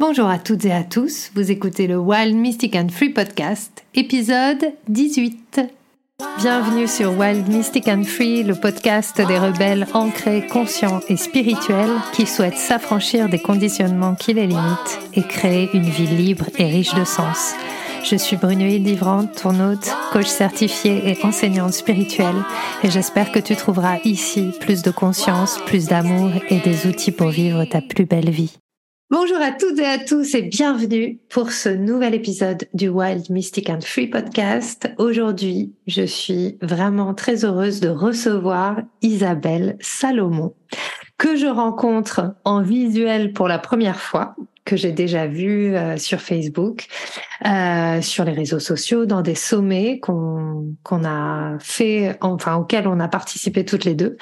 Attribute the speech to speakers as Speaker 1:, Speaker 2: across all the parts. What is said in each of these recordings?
Speaker 1: Bonjour à toutes et à tous, vous écoutez le Wild Mystic and Free Podcast, épisode 18. Bienvenue sur Wild Mystic and Free, le podcast des rebelles ancrés, conscients et spirituels qui souhaitent s'affranchir des conditionnements qui les limitent et créer une vie libre et riche de sens. Je suis Brunoïde Livrante, ton hôte, coach certifié et enseignante spirituelle, et j'espère que tu trouveras ici plus de conscience, plus d'amour et des outils pour vivre ta plus belle vie. Bonjour à toutes et à tous et bienvenue pour ce nouvel épisode du Wild Mystic and Free podcast. Aujourd'hui, je suis vraiment très heureuse de recevoir Isabelle Salomon, que je rencontre en visuel pour la première fois, que j'ai déjà vu euh, sur Facebook, euh, sur les réseaux sociaux, dans des sommets qu'on qu'on a fait, enfin auxquels on a participé toutes les deux.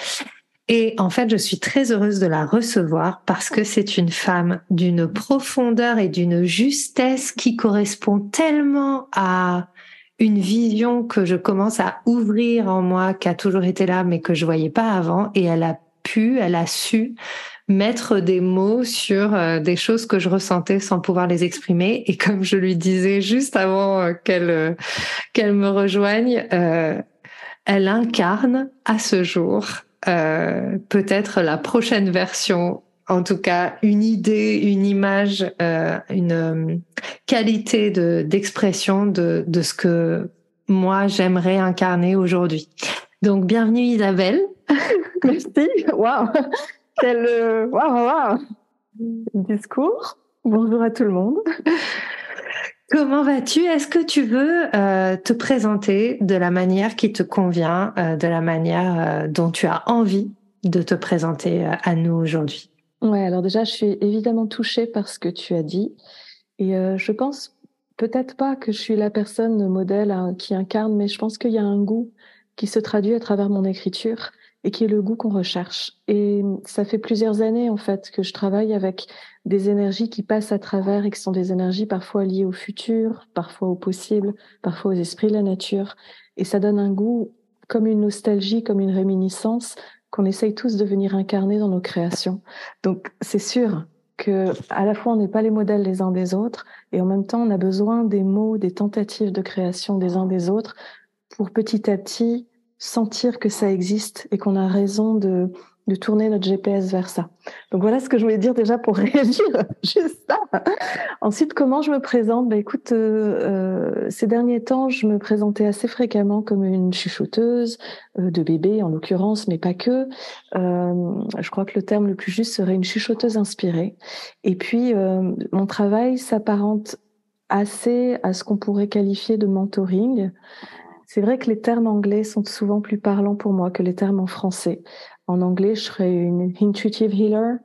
Speaker 1: Et en fait, je suis très heureuse de la recevoir parce que c'est une femme d'une profondeur et d'une justesse qui correspond tellement à une vision que je commence à ouvrir en moi, qui a toujours été là, mais que je voyais pas avant. Et elle a pu, elle a su mettre des mots sur euh, des choses que je ressentais sans pouvoir les exprimer. Et comme je lui disais juste avant euh, qu'elle euh, qu'elle me rejoigne, elle incarne à ce jour euh, peut-être la prochaine version, en tout cas une idée, une image, euh, une euh, qualité de d'expression de, de ce que moi j'aimerais incarner aujourd'hui. Donc bienvenue Isabelle.
Speaker 2: Merci. Waouh. Quel waouh waouh. Discours. Bonjour à tout le monde.
Speaker 1: Comment vas-tu? Est-ce que tu veux euh, te présenter de la manière qui te convient, euh, de la manière euh, dont tu as envie de te présenter à nous aujourd'hui?
Speaker 2: Ouais, alors déjà, je suis évidemment touchée par ce que tu as dit. Et je pense peut-être pas que je suis la personne modèle hein, qui incarne, mais je pense qu'il y a un goût qui se traduit à travers mon écriture et qui est le goût qu'on recherche. Et ça fait plusieurs années en fait que je travaille avec des énergies qui passent à travers et qui sont des énergies parfois liées au futur, parfois au possible, parfois aux esprits de la nature. Et ça donne un goût comme une nostalgie, comme une réminiscence qu'on essaye tous de venir incarner dans nos créations. Donc c'est sûr que à la fois on n'est pas les modèles les uns des autres et en même temps on a besoin des mots, des tentatives de création des uns des autres pour petit à petit sentir que ça existe et qu'on a raison de, de tourner notre GPS vers ça. Donc voilà ce que je voulais dire déjà pour réagir, juste ça. Ensuite, comment je me présente? Ben écoute, euh, euh, ces derniers temps, je me présentais assez fréquemment comme une chuchoteuse euh, de bébé, en l'occurrence, mais pas que. Euh, je crois que le terme le plus juste serait une chuchoteuse inspirée. Et puis, euh, mon travail s'apparente assez à ce qu'on pourrait qualifier de mentoring. C'est vrai que les termes anglais sont souvent plus parlants pour moi que les termes en français. En anglais, je serais une intuitive healer.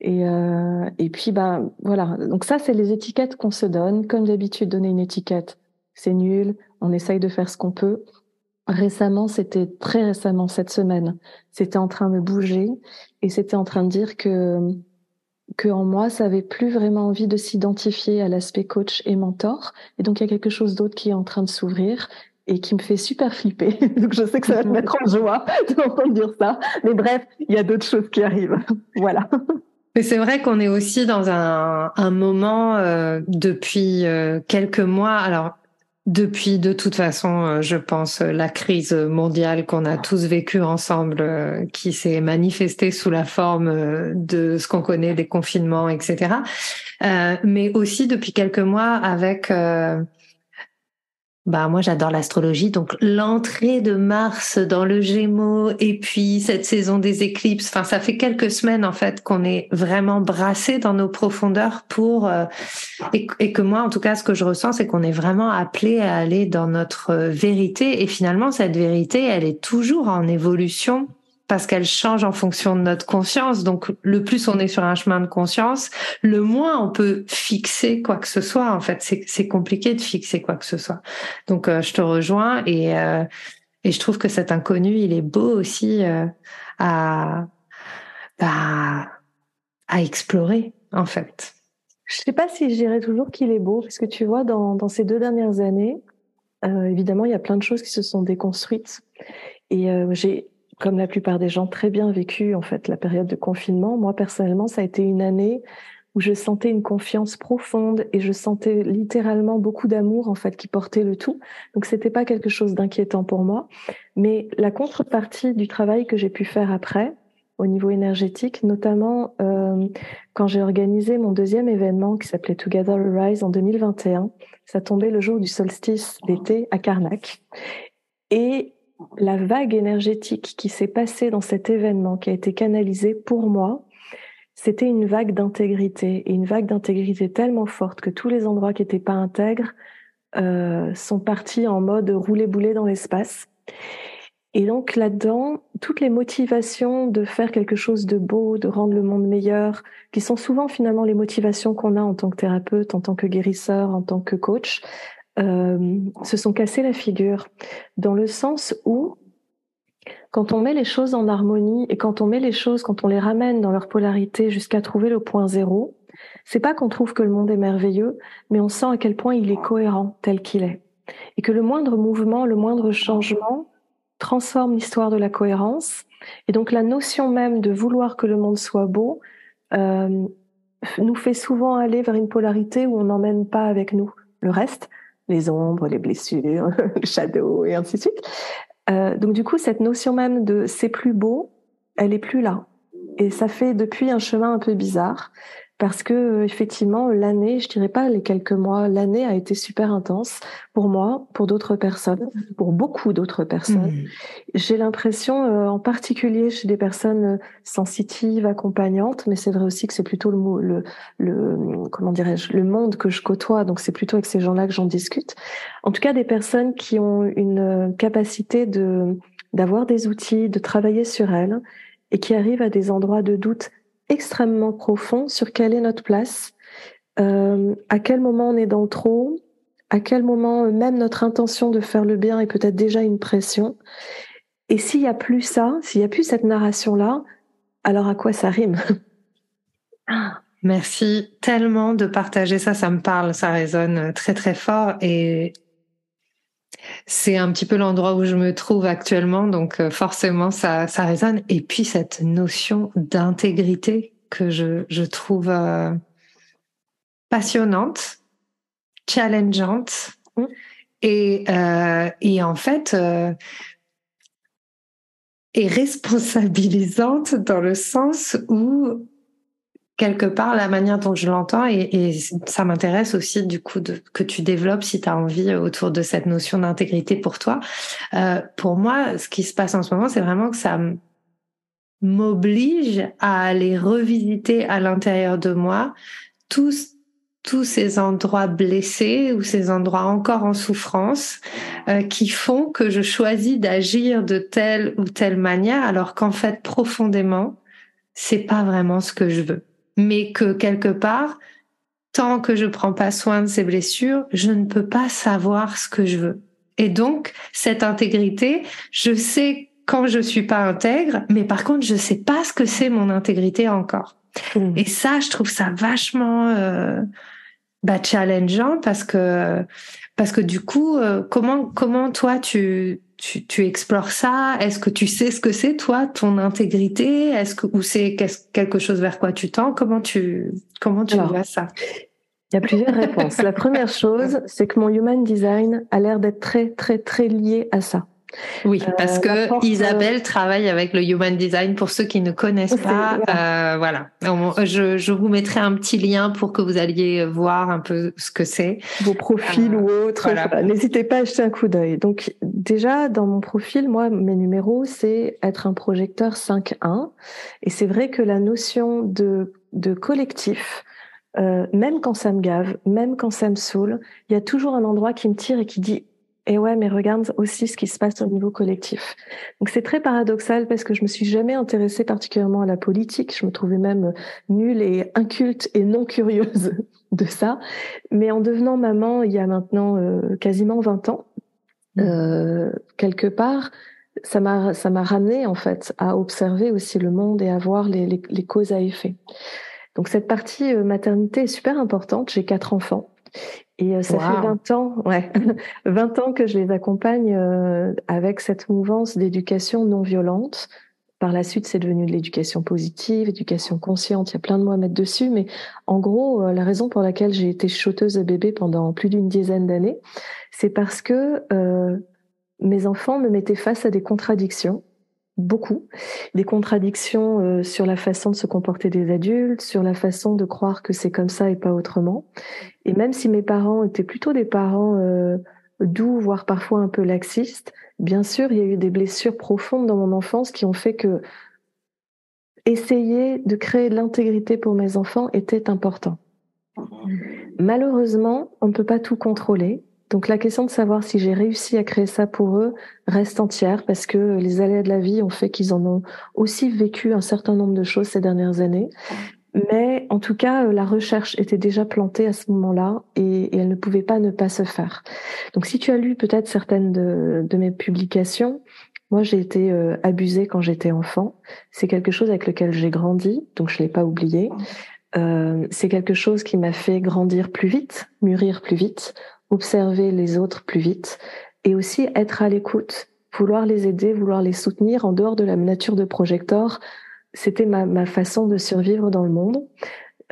Speaker 2: Et, euh, et puis, bah, voilà. Donc ça, c'est les étiquettes qu'on se donne. Comme d'habitude, donner une étiquette, c'est nul. On essaye de faire ce qu'on peut. Récemment, c'était très récemment, cette semaine, c'était en train de bouger et c'était en train de dire que que en moi, ça avait plus vraiment envie de s'identifier à l'aspect coach et mentor. Et donc, il y a quelque chose d'autre qui est en train de s'ouvrir et qui me fait super flipper. Donc je sais que ça va te mettre en joie d'entendre dire ça. Mais bref, il y a d'autres choses qui arrivent. voilà.
Speaker 1: Mais c'est vrai qu'on est aussi dans un, un moment euh, depuis euh, quelques mois. Alors depuis de toute façon, euh, je pense la crise mondiale qu'on a tous vécue ensemble, qui s'est manifestée sous la forme de ce qu'on connaît des confinements, etc. mais aussi depuis quelques mois avec bah moi j'adore l'astrologie, donc l'entrée de Mars dans le Gémeaux et puis cette saison des éclipses. Enfin, ça fait quelques semaines en fait qu'on est vraiment brassé dans nos profondeurs pour euh, et, et, que moi en tout cas ce que je ressens c'est qu'on est vraiment appelé à aller dans notre vérité. Et finalement cette vérité elle est toujours en évolution parce qu'elle change en fonction de notre conscience. Donc, le plus on est sur un chemin de conscience, le moins on peut fixer quoi que ce soit. En fait, c'est compliqué de fixer quoi que ce soit. Donc, euh, je te rejoins et euh, et je trouve que cet inconnu, il est beau aussi euh, à bah, à explorer en fait.
Speaker 2: Je sais pas si je dirais toujours qu'il est beau, parce que tu vois, dans, dans ces deux dernières années, évidemment, il y a plein de choses qui se sont déconstruites. Et j'ai comme la plupart des gens, très bien vécu en fait la période de confinement. Moi personnellement, ça a été une année où je sentais une confiance profonde et je sentais littéralement beaucoup d'amour en fait qui portait le tout. Donc c'était pas quelque chose d'inquiétant pour moi, mais la contrepartie du travail que j'ai pu faire après au niveau énergétique, notamment euh, quand j'ai organisé mon deuxième événement qui s'appelait Together Rise en 2021. Ça tombait le jour du solstice d'été à Karnak. Et la vague énergétique qui s'est passée dans cet événement, qui a été canalisée pour moi, c'était une vague d'intégrité et une vague d'intégrité tellement forte que tous les endroits qui n'étaient pas intègres euh, sont partis en mode rouler-bouler dans l'espace. Et donc là-dedans, toutes les motivations de faire quelque chose de beau, de rendre le monde meilleur, qui sont souvent finalement les motivations qu'on a en tant que thérapeute, en tant que guérisseur, en tant que coach, euh, se sont cassées la figure, dans le sens où quand on met les choses en harmonie et quand on met les choses, quand on les ramène dans leur polarité jusqu'à trouver le point zéro, c'est pas qu'on trouve que le monde est merveilleux, mais on sent à quel point il est cohérent tel qu'il est. Et que le moindre mouvement, le moindre changement transforme l'histoire de la cohérence. Et donc la notion même de vouloir que le monde soit beau euh, nous fait souvent aller vers une polarité où on n'emmène pas avec nous le reste, les ombres, les blessures, le shadow et ainsi de suite. Euh, donc du coup, cette notion même de c'est plus beau, elle est plus là. Et ça fait depuis un chemin un peu bizarre parce que euh, effectivement l'année, je dirais pas les quelques mois, l'année a été super intense pour moi, pour d'autres personnes, pour beaucoup d'autres personnes. Mmh. J'ai l'impression, euh, en particulier chez des personnes sensitives, accompagnantes, mais c'est vrai aussi que c'est plutôt le, le, le comment dirais-je, le monde que je côtoie, donc c'est plutôt avec ces gens-là que j'en discute. En tout cas, des personnes qui ont une capacité de d'avoir des outils, de travailler sur elles et qui arrivent à des endroits de doute extrêmement profond sur quelle est notre place, euh, à quel moment on est dans le trop, à quel moment euh, même notre intention de faire le bien est peut-être déjà une pression. Et s'il n'y a plus ça, s'il n'y a plus cette narration-là, alors à quoi ça rime?
Speaker 1: Merci tellement de partager ça, ça me parle, ça résonne très très fort et c'est un petit peu l'endroit où je me trouve actuellement, donc euh, forcément ça, ça résonne. Et puis cette notion d'intégrité que je, je trouve euh, passionnante, challengeante mmh. et, euh, et en fait et responsabilisante dans le sens où quelque part la manière dont je l'entends et, ça m'intéresse aussi du coup de, que tu développes si tu as envie autour de cette notion d'intégrité pour toi. Euh, pour moi, ce qui se passe en ce moment, c'est vraiment que ça m'oblige à aller revisiter à l'intérieur de moi tous tous ces endroits blessés ou ces endroits encore en souffrance euh, qui font que je choisis d'agir de telle ou telle manière alors qu'en fait profondément c'est pas vraiment ce que je veux mais que quelque part, tant que je prends pas soin de ces blessures, je ne peux pas savoir ce que je veux. Et donc, cette intégrité, je sais quand je suis pas intègre, mais par contre, je sais pas ce que c'est mon intégrité encore. Mmh. Et ça, je trouve ça vachement euh, bah, challengeant parce que parce que du coup, euh, comment comment toi tu tu, tu explores ça? Est-ce que tu sais ce que c'est toi, ton intégrité? Est-ce que ou c'est quelque chose vers quoi tu tends? Comment tu comment tu vois ça?
Speaker 2: Il y a plusieurs réponses. La première chose, c'est que mon human design a l'air d'être très très très lié à ça.
Speaker 1: Oui, euh, parce que Isabelle travaille avec le Human Design. Pour ceux qui ne connaissent pas, euh, voilà. Je, je, vous mettrai un petit lien pour que vous alliez voir un peu ce que c'est.
Speaker 2: Vos profils ou euh, autres. N'hésitez pas à jeter un coup d'œil. Donc déjà, dans mon profil, moi, mes numéros, c'est être un projecteur 5-1. Et c'est vrai que la notion de, de collectif, euh, même quand ça me gave, même quand ça me saoule, il y a toujours un endroit qui me tire et qui dit et ouais, mais regarde aussi ce qui se passe au niveau collectif. Donc c'est très paradoxal parce que je me suis jamais intéressée particulièrement à la politique. Je me trouvais même nulle et inculte et non curieuse de ça. Mais en devenant maman il y a maintenant euh, quasiment 20 ans, mmh. euh, quelque part, ça m'a ça m'a ramené en fait à observer aussi le monde et à voir les, les, les causes à effet. Donc cette partie euh, maternité est super importante. J'ai quatre enfants et euh, ça fait 20 ans, ouais, 20 ans que je les accompagne euh, avec cette mouvance d'éducation non violente. Par la suite, c'est devenu de l'éducation positive, éducation consciente. Il y a plein de mots à mettre dessus, mais en gros, euh, la raison pour laquelle j'ai été choteuse de bébé pendant plus d'une dizaine d'années, c'est parce que euh, mes enfants me mettaient face à des contradictions, beaucoup, des contradictions euh, sur la façon de se comporter des adultes, sur la façon de croire que c'est comme ça et pas autrement. Et même si mes parents étaient plutôt des parents euh, doux, voire parfois un peu laxistes, bien sûr, il y a eu des blessures profondes dans mon enfance qui ont fait que essayer de créer de l'intégrité pour mes enfants était important. Malheureusement, on ne peut pas tout contrôler. Donc la question de savoir si j'ai réussi à créer ça pour eux reste entière parce que les aléas de la vie ont fait qu'ils en ont aussi vécu un certain nombre de choses ces dernières années. Mais en tout cas, euh, la recherche était déjà plantée à ce moment-là et, elle ne pouvait pas ne pas se faire. Donc si tu as lu peut-être certaines de, mes publications, moi j'ai été euh, abusée quand j'étais enfant. C'est quelque chose avec lequel j'ai grandi, donc je l'ai pas oublié. Euh, c'est quelque chose qui m'a fait grandir plus vite, mûrir plus vite, observer les autres plus vite et aussi être à l'écoute, vouloir les aider, vouloir les soutenir en dehors de la nature de projecteur c'était ma, ma, façon de survivre dans le monde.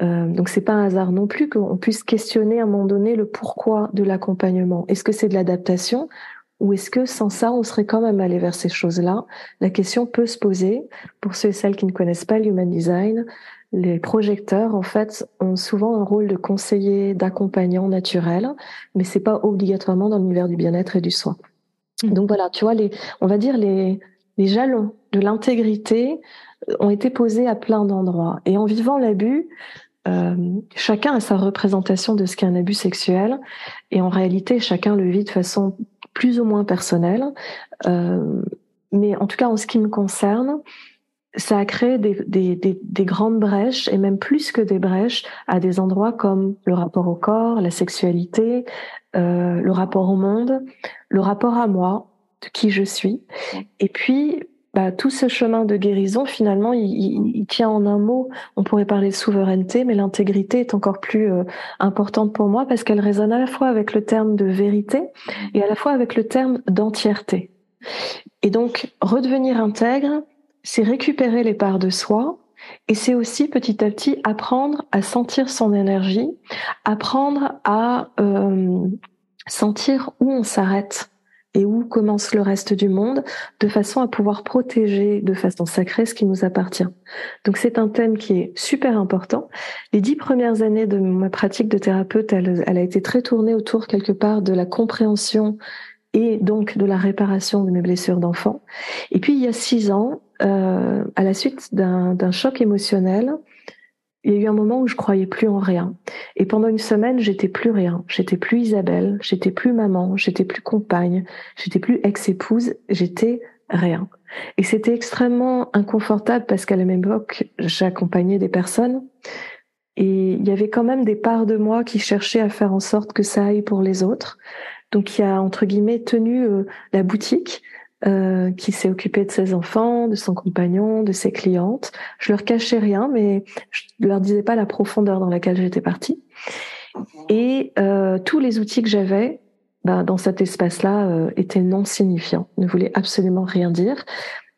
Speaker 2: Euh, donc c'est pas un hasard non plus qu'on puisse questionner à un moment donné le pourquoi de l'accompagnement. Est-ce que c'est de l'adaptation ou est-ce que sans ça on serait quand même allé vers ces choses-là? La question peut se poser pour ceux et celles qui ne connaissent pas l'human design. Les projecteurs en fait ont souvent un rôle de conseiller, d'accompagnant naturel, mais c'est pas obligatoirement dans l'univers du bien-être et du soin. Mmh. Donc voilà, tu vois les, on va dire les les jalons de l'intégrité ont été posés à plein d'endroits. Et en vivant l'abus, euh, chacun a sa représentation de ce qu'est un abus sexuel, et en réalité, chacun le vit de façon plus ou moins personnelle. Euh, mais en tout cas, en ce qui me concerne, ça a créé des, des, des, des, grandes brèches, et même plus que des brèches, à des endroits comme le rapport au corps, la sexualité, euh, le rapport au monde, le rapport à moi, de qui je suis. Et puis, bah, tout ce chemin de guérison, finalement, il, tient en un mot. On pourrait parler de souveraineté, mais l'intégrité est encore plus euh, importante pour moi parce qu'elle résonne à la fois avec le terme de vérité et à la fois avec le terme d'entièreté. Et donc, redevenir intègre, c'est récupérer les parts de soi, et c'est aussi petit à petit apprendre à sentir son énergie, apprendre à euh, sentir où on s'arrête et où commence le reste du monde, de façon à pouvoir protéger de façon sacrée ce qui nous appartient. Donc c'est un thème qui est super important. Les dix premières années de ma pratique de thérapeute, elle, a été très tournée autour quelque part de la compréhension et donc de la réparation de mes blessures d'enfant. Et puis il y a six ans, euh, à la suite d'un choc émotionnel, il y a eu un moment où je croyais plus en rien. Et pendant une semaine, j'étais plus rien. J'étais plus Isabelle, j'étais plus maman, j'étais plus compagne, j'étais plus ex-épouse, j'étais rien. Et c'était extrêmement inconfortable parce qu'à la même époque, j'accompagnais des personnes et il y avait quand même des parts de moi qui cherchaient à faire en sorte que ça aille pour les autres. Donc il y a entre guillemets tenu euh, la boutique euh, qui s'est occupé de ses enfants, de son compagnon, de ses clientes. Je leur cachais rien, mais je leur disais pas la profondeur dans laquelle j'étais partie. Et euh, tous les outils que j'avais ben, dans cet espace-là euh, étaient non signifiants, ne voulaient absolument rien dire,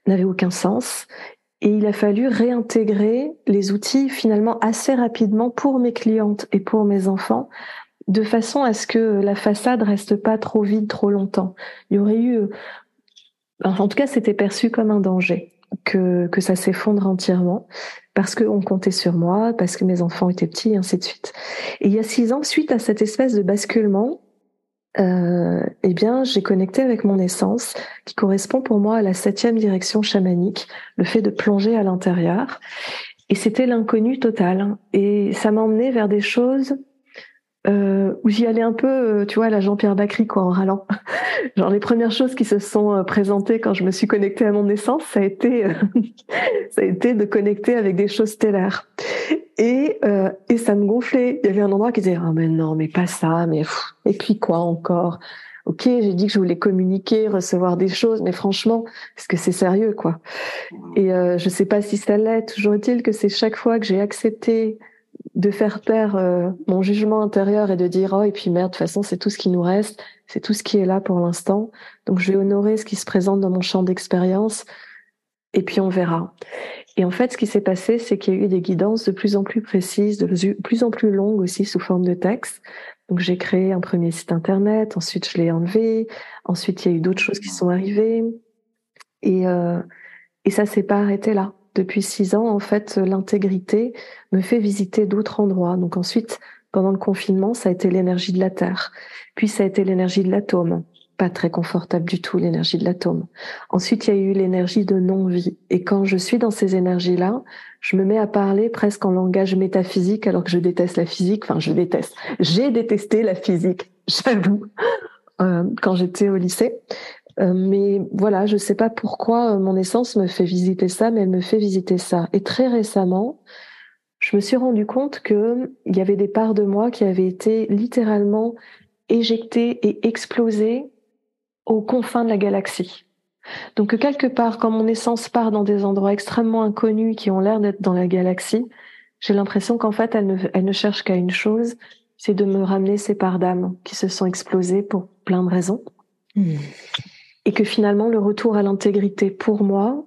Speaker 2: n'avaient aucun sens. Et il a fallu réintégrer les outils finalement assez rapidement pour mes clientes et pour mes enfants de façon à ce que la façade reste pas trop vide trop longtemps. Il y aurait eu en tout cas, c'était perçu comme un danger, que, que ça s'effondre entièrement, parce qu'on comptait sur moi, parce que mes enfants étaient petits, et ainsi de suite. Et il y a six ans, suite à cette espèce de basculement, euh, eh bien, j'ai connecté avec mon essence, qui correspond pour moi à la septième direction chamanique, le fait de plonger à l'intérieur. Et c'était l'inconnu total. Et ça m'a emmené vers des choses euh, où j'y allais un peu, euh, tu vois, la Jean-Pierre Bacry, quoi, en râlant. Genre les premières choses qui se sont euh, présentées quand je me suis connectée à mon essence, ça a été, euh, ça a été de connecter avec des choses stellaires. Et et ça me gonflait. Il y avait un endroit qui disait ah mais non, mais pas ça, mais et puis quoi encore? Ok, j'ai dit que je voulais communiquer, recevoir des choses, mais franchement, est-ce que c'est sérieux, quoi? Et je sais pas si ça l'est. Toujours est-il que c'est chaque fois que j'ai accepté de faire taire euh, mon jugement intérieur et de dire oh et puis merde de toute façon c'est tout ce qui nous reste c'est tout ce qui est là pour l'instant donc je vais honorer ce qui se présente dans mon champ d'expérience et puis on verra. Et en fait, ce qui s'est passé, c'est qu'il y a eu des guidances de plus en plus précises, de plus en plus longues aussi sous forme de texte. Donc j'ai créé un premier site internet, ensuite je l'ai enlevé, ensuite il y a eu d'autres choses qui sont arrivées, et, euh, et ça s'est pas arrêté là. Depuis six ans, en fait, l'intégrité me fait visiter d'autres endroits. Donc ensuite, pendant le confinement, ça a été l'énergie de la Terre, puis ça a été l'énergie de l'atome, pas très confortable du tout, l'énergie de l'atome. Ensuite, il y a eu l'énergie de non-vie. Et quand je suis dans ces énergies-là, je me mets à parler presque en langage métaphysique alors que je déteste la physique. Enfin, je déteste. J'ai détesté la physique, j'avoue, euh, quand j'étais au lycée. Euh, mais voilà, je sais pas pourquoi euh, mon essence me fait visiter ça, mais elle me fait visiter ça. Et très récemment, je me suis rendu compte que il y avait des parts de moi qui avaient été littéralement éjectées et explosées aux confins de la galaxie. Donc quelque part, quand mon essence part dans des endroits extrêmement inconnus qui ont l'air d'être dans la galaxie, j'ai l'impression qu'en fait, elle ne, elle ne cherche qu'à une chose, c'est de me ramener ces parts d'âme qui se sont explosées pour plein de raisons. Hmm. Et que finalement, le retour à l'intégrité pour moi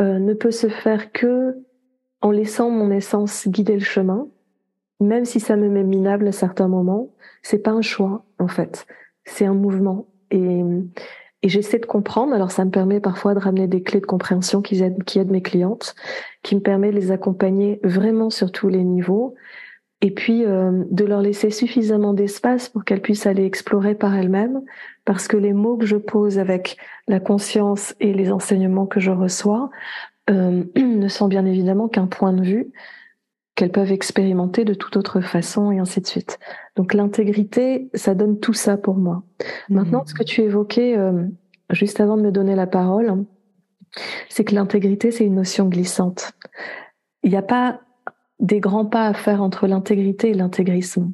Speaker 2: euh, ne peut se faire que en laissant mon essence guider le chemin, même si ça me met minable à certains moments. C'est pas un choix, en fait. C'est un mouvement. Et, j'essaie de comprendre. Alors, ça me permet parfois de ramener des clés de compréhension qui aident, qui mes clientes, qui me permet de les accompagner vraiment sur tous les niveaux. Et puis, euh, de leur laisser suffisamment d'espace pour qu'elles puissent aller explorer par elles-mêmes. Parce que les mots que je pose avec la conscience et les enseignements que je reçois euh, ne sont bien évidemment qu'un point de vue qu'elles peuvent expérimenter de toute autre façon et ainsi de suite. Donc l'intégrité, ça donne tout ça pour moi. Mmh. Maintenant, ce que tu évoquais euh, juste avant de me donner la parole, c'est que l'intégrité, c'est une notion glissante. Il n'y a pas des grands pas à faire entre l'intégrité et l'intégrisme.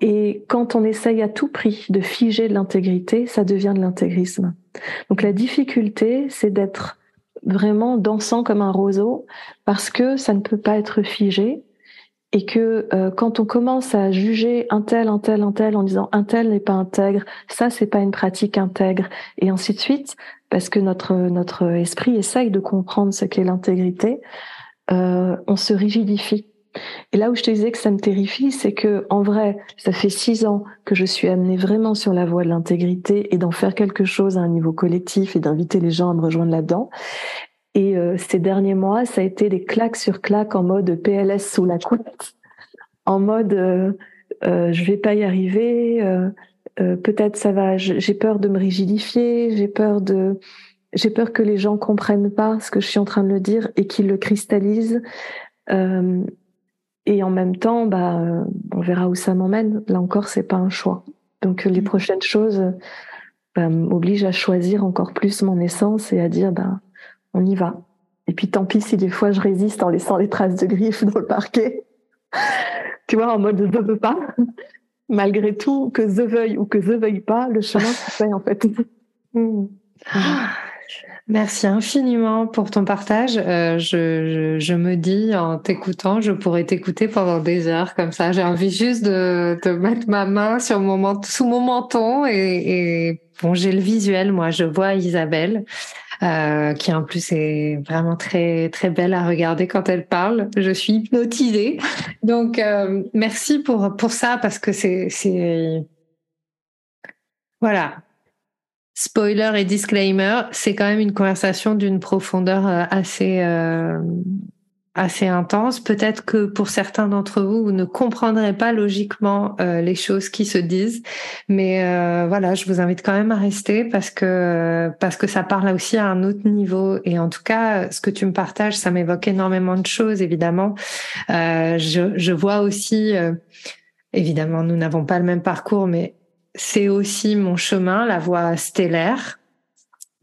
Speaker 2: Et quand on essaye à tout prix de figer de l'intégrité, ça devient de l'intégrisme. Donc la difficulté, c'est d'être vraiment dansant comme un roseau parce que ça ne peut pas être figé et que euh, quand on commence à juger un tel, un tel, un tel en disant un tel n'est pas intègre, ça c'est pas une pratique intègre et ainsi de suite parce que notre notre esprit essaye de comprendre ce qu'est l'intégrité, euh, on se rigidifie. Et là où je te disais que ça me terrifie, c'est que en vrai, ça fait six ans que je suis amenée vraiment sur la voie de l'intégrité et d'en faire quelque chose à un niveau collectif et d'inviter les gens à me rejoindre là-dedans. Et euh, ces derniers mois, ça a été des claques sur claques en mode PLS sous la couette, en mode euh, euh, je vais pas y arriver, euh, peut-être ça va, j'ai peur de me rigidifier, j'ai peur de j'ai peur que les gens comprennent pas ce que je suis en train de le dire et qu'ils le cristallisent. Euh, et en même temps, bah, on verra où ça m'emmène. Là encore, c'est pas un choix. Donc les mm. prochaines choses bah, m'obligent à choisir encore plus mon essence et à dire, bah, on y va. Et puis tant pis si des fois je résiste en laissant les traces de griffes dans le parquet. tu vois, en mode je veux pas. Malgré tout, que je veuille ou que je veuille pas, le chemin se fait en fait. Mm.
Speaker 1: Merci infiniment pour ton partage. Euh, je, je, me dis en t'écoutant, je pourrais t'écouter pendant des heures comme ça. J'ai envie juste de, de mettre ma main sur mon sous mon menton et, et bon, j'ai le visuel. Moi, je vois Isabelle. Euh, qui en plus est vraiment très très belle à regarder quand elle parle. Je suis hypnotisée. Donc euh, merci pour pour ça parce que c'est c'est voilà spoiler et disclaimer, c'est quand même une conversation d'une profondeur euh, assez euh, assez intense. Peut-être que pour certains d'entre vous, vous ne comprendrez pas logiquement euh, les choses qui se disent, mais voilà, je vous invite quand même à rester parce que parce que ça parle aussi à un autre niveau. Et en tout cas, ce que tu me partages, ça m'évoque énormément de choses. Évidemment, je, je vois aussi. Évidemment, nous n'avons pas le même parcours, mais c'est aussi mon chemin, la voie stellaire,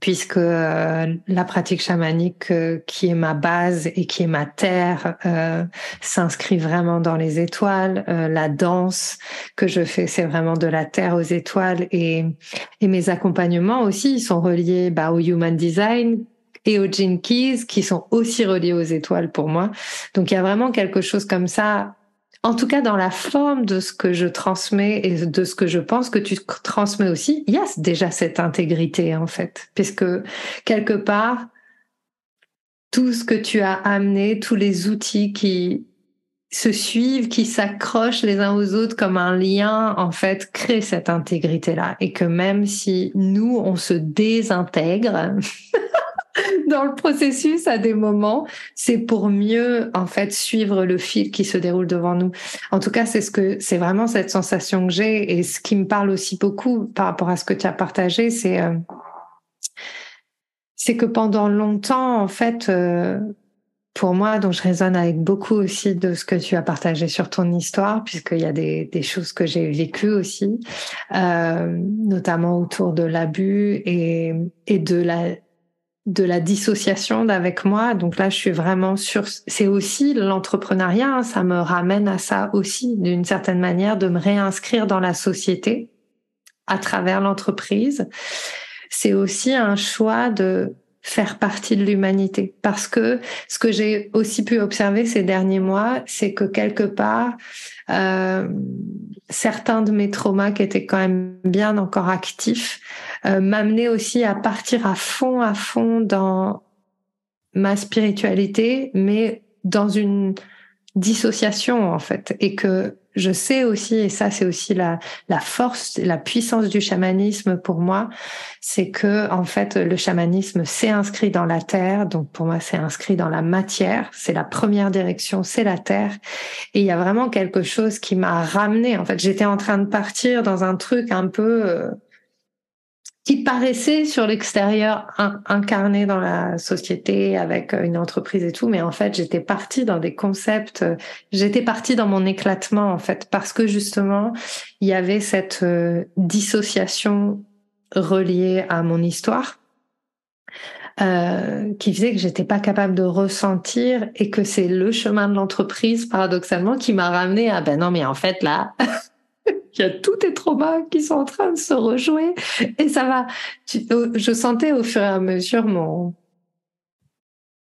Speaker 1: puisque euh, la pratique chamanique euh, qui est ma base et qui est ma terre euh, s'inscrit vraiment dans les étoiles. la danse que je fais, c'est vraiment de la terre aux étoiles et, et mes accompagnements aussi sont reliés bah, au human design et aux Gene Keys qui sont aussi reliés aux étoiles pour moi. Donc il y a vraiment quelque chose comme ça en tout cas dans la forme de ce que je transmets et de ce que je pense que tu transmets aussi, il y a déjà cette intégrité en fait, puisque quelque part, tout ce que tu as amené, tous les outils qui se suivent, qui s'accrochent les uns aux autres comme un lien, en fait, créent cette intégrité-là. Et que même si nous, on se désintègre dans le processus à des moments, c'est pour mieux, en fait, suivre le fil qui se déroule devant nous. En tout cas, c'est ce que, c'est vraiment cette sensation que j'ai et ce qui me parle aussi beaucoup par rapport à ce que tu as partagé, c'est, euh, c'est que pendant longtemps, en fait, euh, pour moi, dont je résonne avec beaucoup aussi de ce que tu as partagé sur ton histoire, puisqu'il y a des, des, choses que j'ai vécues aussi, euh, notamment autour de l'abus et, et de la de la dissociation d'avec moi. Donc là, je suis vraiment sur. C'est aussi l'entrepreneuriat. Hein, ça me ramène à ça aussi, d'une certaine manière, de me réinscrire dans la société à travers l'entreprise c'est aussi un choix de faire partie de l'humanité. Parce que ce que j'ai aussi pu observer ces derniers mois, c'est que quelque part, euh, certains de mes traumas qui étaient quand même bien encore actifs euh, m'amenaient aussi à partir à fond, à fond dans ma spiritualité, mais dans une dissociation en fait, et que je sais aussi, et ça c'est aussi la, la force, la puissance du chamanisme pour moi, c'est que en fait le chamanisme s'est inscrit dans la terre, donc pour moi c'est inscrit dans la matière, c'est la première direction, c'est la terre, et il y a vraiment quelque chose qui m'a ramené. En fait, j'étais en train de partir dans un truc un peu euh, qui paraissait sur l'extérieur incarné dans la société avec euh, une entreprise et tout, mais en fait j'étais partie dans des concepts, euh, j'étais partie dans mon éclatement en fait parce que justement il y avait cette euh, dissociation reliée à mon histoire. Qui faisait que j'étais pas capable de ressentir et que c'est le chemin de l'entreprise paradoxalement qui m'a ramené à ben non mais en fait là il y a tous tes traumas qui sont en train de se rejouer et ça va. Je sentais au fur et à mesure mon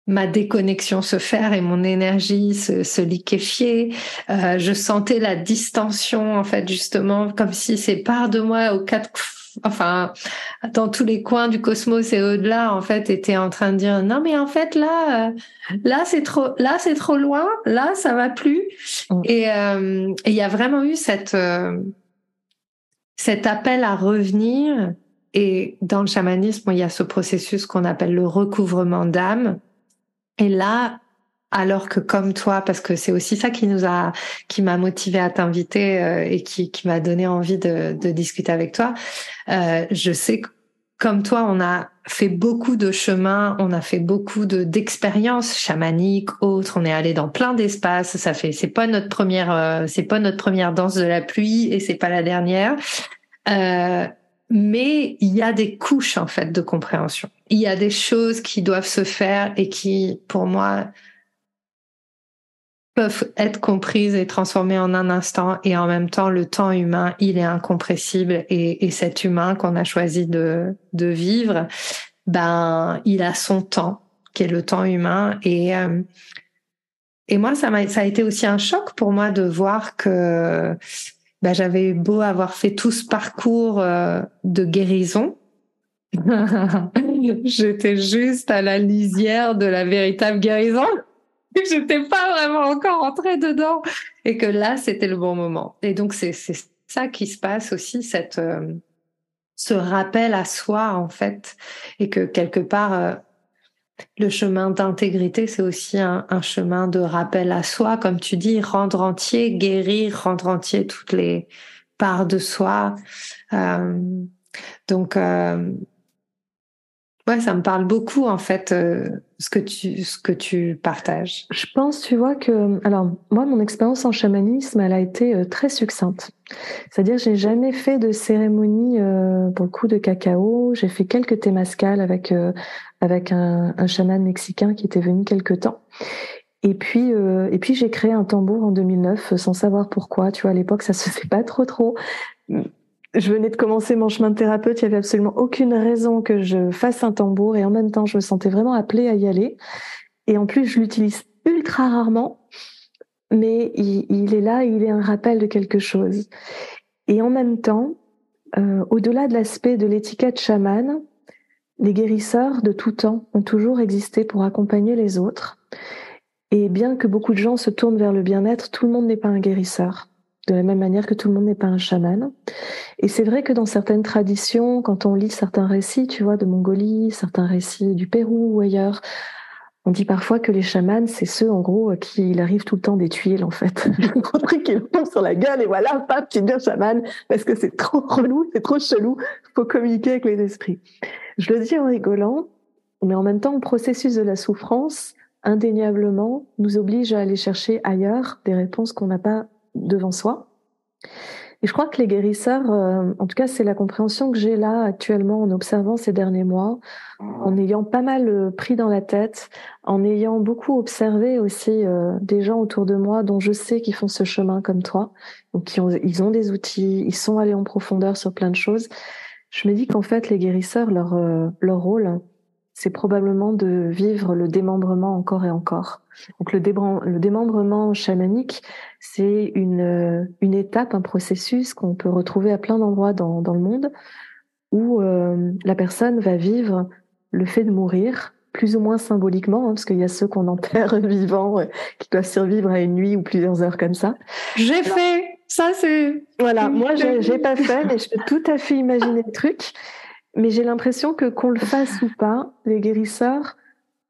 Speaker 1: ma déconnexion se faire et mon énergie se, se liquéfier. Euh, je sentais la distension en fait justement comme si ces parts de moi aux quatre enfin, dans tous les coins du cosmos et au-delà, en fait, était en train de dire non, mais en fait là, euh, là c'est trop, là c'est trop loin, là ça va plus. Mm. Euh, et il y a vraiment eu cette euh, cet appel à revenir. Et dans le chamanisme, il y a ce processus qu'on appelle le recouvrement d'âme. Et là, alors que comme toi, parce que c'est aussi ça qui nous a, qui m'a motivé à t'inviter euh, et qui, qui m'a donné envie de, de, discuter avec toi. Euh, je sais que comme toi, on a fait beaucoup de chemins, on a fait beaucoup de d'expériences chamaniques, autres. On est allé dans plein d'espaces. Ça fait, c'est pas notre première, euh, c'est pas notre première danse de la pluie et c'est pas la dernière. Euh, mais il y a des couches en fait de compréhension. Il y a des choses qui doivent se faire et qui, pour moi, peuvent être comprises et transformées en un instant et en même temps le temps humain il est incompressible et, et cet humain qu'on a choisi de, de vivre ben il a son temps qui est le temps humain et euh, et moi ça m'a ça a été aussi un choc pour moi de voir que ben, j'avais beau avoir fait tout ce parcours euh, de guérison j'étais juste à la lisière de la véritable guérison j'étais pas vraiment encore entrée dedans. Et que là c'était le bon moment. Et donc c'est ça qui se passe aussi cette euh, ce rappel à soi en fait. Et que quelque part euh, le chemin d'intégrité c'est aussi un, un, chemin de rappel à soi. Comme tu dis rendre entier guérir rendre entier toutes les parts de soi. Euh, donc Ouais, ça me parle beaucoup en fait euh, ce que tu ce que tu partages.
Speaker 2: Je pense, tu vois que alors moi mon expérience en chamanisme, elle a été euh, très succincte. C'est-à-dire j'ai jamais fait de cérémonie euh, pour le coup de cacao. J'ai fait quelques témascales avec avec un, un chaman mexicain qui était venu quelque temps. Et puis, et puis j'ai créé un tambour en 2009 sans savoir pourquoi. Tu vois, à l'époque, ça se fait pas trop trop je venais de commencer mon chemin de thérapeute, il y avait absolument aucune raison que je fasse un tambour et en même temps, je me sentais vraiment appelée à y aller. Et en plus, je l'utilise ultra rarement, mais il, est là, il est un rappel de quelque chose. Et en même temps, euh, au-delà de l'aspect de l'étiquette chamane, les guérisseurs de tout temps ont toujours existé pour accompagner les autres. Et bien que beaucoup de gens se tournent vers le bien-être, tout le monde n'est pas un guérisseur. De la même manière que tout le monde n'est pas un chaman. Et c'est vrai que dans certaines traditions, quand on lit certains récits, tu vois, de Mongolie, certains récits du Pérou ou ailleurs, on dit parfois que les chamans, c'est ceux, en gros, qui il arrive tout le temps des tuiles, en fait. Un truc qui tombe sur la gueule et voilà, paf, tu deviens chaman parce que c'est trop relou, c'est trop chelou. Faut communiquer avec les esprits. Je le dis en rigolant, mais en même temps, le processus de la souffrance, indéniablement, nous oblige à aller chercher ailleurs des réponses qu'on n'a pas devant soi. Et je crois que les guérisseurs, euh, en tout cas, c'est la compréhension que j'ai là actuellement en observant ces derniers mois, en ayant pas mal euh, pris dans la tête, en ayant beaucoup observé aussi euh, des gens autour de moi dont je sais qu'ils font ce chemin comme toi, donc qui ont, ils ont des outils, ils sont allés en profondeur sur plein de choses. Je me dis qu'en fait, les guérisseurs, leur leur rôle, c'est probablement de vivre le démembrement encore et encore. Donc le, le démembrement chamanique, c'est une, une étape, un processus qu'on peut retrouver à plein d'endroits dans, dans le monde, où euh, la personne va vivre le fait de mourir, plus ou moins symboliquement, hein, parce qu'il y a ceux qu'on enterre vivants, euh, qui doivent survivre à une nuit ou plusieurs heures comme ça.
Speaker 1: J'ai fait ça, c'est
Speaker 2: voilà. Moi, j'ai pas fait, mais je peux tout à fait imaginer le truc. Mais j'ai l'impression que qu'on le fasse ou pas, les guérisseurs,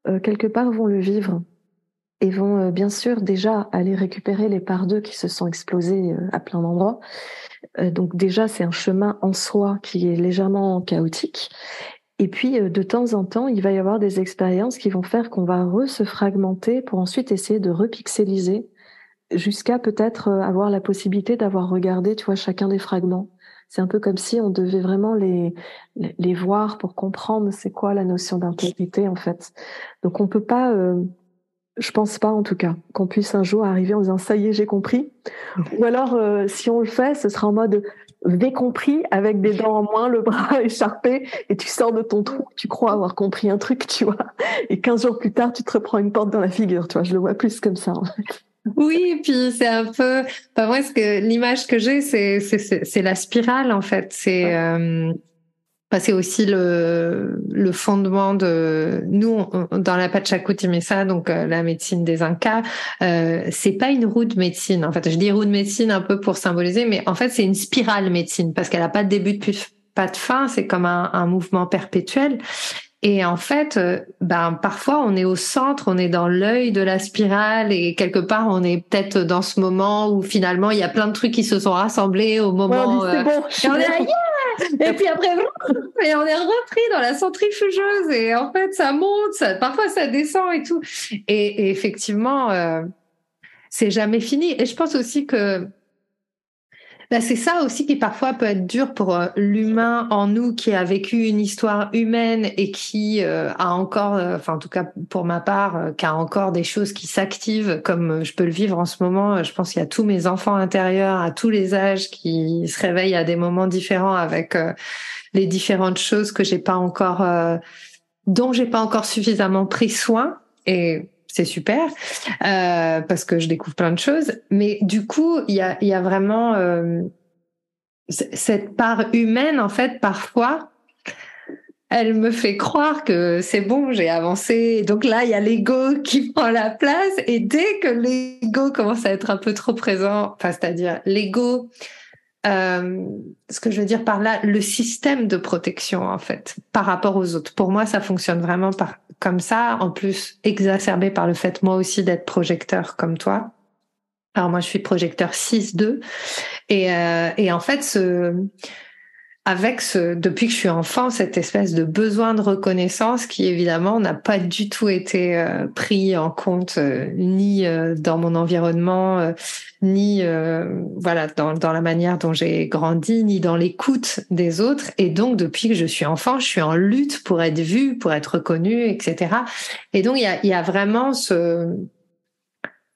Speaker 2: euh, quelque part, vont le vivre et vont euh, bien sûr déjà aller récupérer les parts d'eux qui se sont explosées euh, à plein d'endroits. donc déjà, c'est un chemin en soi qui est légèrement chaotique. Et puis, de temps en temps, il va y avoir des expériences qui vont faire qu'on va re se fragmenter pour ensuite essayer de repixeliser jusqu'à peut-être avoir la possibilité d'avoir regardé, tu vois, chacun des fragments c'est un peu comme si on devait vraiment les, les voir pour comprendre c'est quoi la notion d'intégrité en fait. Donc on peut pas, euh, je pense pas en tout cas, qu'on puisse un jour arriver en disant ça y est j'ai compris. Ou alors euh, si on le fait, ce sera en mode compris avec des dents en moins, le bras écharpé, et tu sors de ton trou, tu crois avoir compris un truc, tu vois. Et 15 jours plus tard, tu te reprends une porte dans la figure, tu vois. Je le vois plus comme ça. En fait.
Speaker 1: Oui, puis c'est un peu. Bah moi, ce que l'image que j'ai, c'est c'est la spirale en fait. C'est euh, c'est aussi le le fondement de nous dans la Pachacutimesa, donc euh, la médecine des Incas. Euh, c'est pas une roue de médecine. En fait, je dis roue de médecine un peu pour symboliser, mais en fait, c'est une spirale médecine parce qu'elle a pas de début, de pas de fin. C'est comme un, un mouvement perpétuel. Et en fait, euh, ben parfois on est au centre, on est dans l'œil de la spirale et quelque part on est peut-être dans ce moment où finalement il y a plein de trucs qui se sont rassemblés au moment.
Speaker 2: Euh, bon,
Speaker 1: là, yeah Et puis après, et on est repris dans la centrifugeuse et en fait ça monte, parfois ça descend et tout. Et, et effectivement, euh, c'est jamais fini. Et je pense aussi que bah, c'est ça aussi qui parfois peut être dur pour euh, l'humain en nous qui a vécu une histoire humaine et qui euh, a encore, euh, enfin en tout cas pour ma part, qui a encore des choses qui s'activent comme je peux le vivre en ce moment. Je pense qu'il y a tous mes enfants intérieurs à tous les âges qui se réveillent à des moments différents avec les différentes choses que j'ai pas encore, dont j'ai pas encore suffisamment pris soin. Et c'est super euh, parce que je découvre plein de choses. Mais du coup, il y a, vraiment euh, cette part humaine, en fait, parfois, elle me fait croire que c'est bon, j'ai avancé. Donc là, il y a l'ego qui prend la place. Et dès que l'ego commence à être un peu trop présent, enfin, c'est-à-dire l'ego, euh, ce que je veux dire par là, le système de protection en fait par rapport aux autres. Pour moi, ça fonctionne vraiment par comme ça. En plus, exacerbé par le fait moi aussi d'être projecteur comme toi. Alors moi, je suis projecteur 6-2 et, euh, et en fait, ce avec ce, depuis que je suis enfant, cette espèce de besoin de reconnaissance qui évidemment n'a pas du tout été euh, pris en compte euh, ni euh, dans mon environnement, ni voilà dans, dans la manière dont j'ai grandi, ni dans l'écoute des autres. Et donc depuis que je suis enfant, je suis en lutte pour être vue, pour être reconnue, etc. Et donc il y a, y a vraiment ce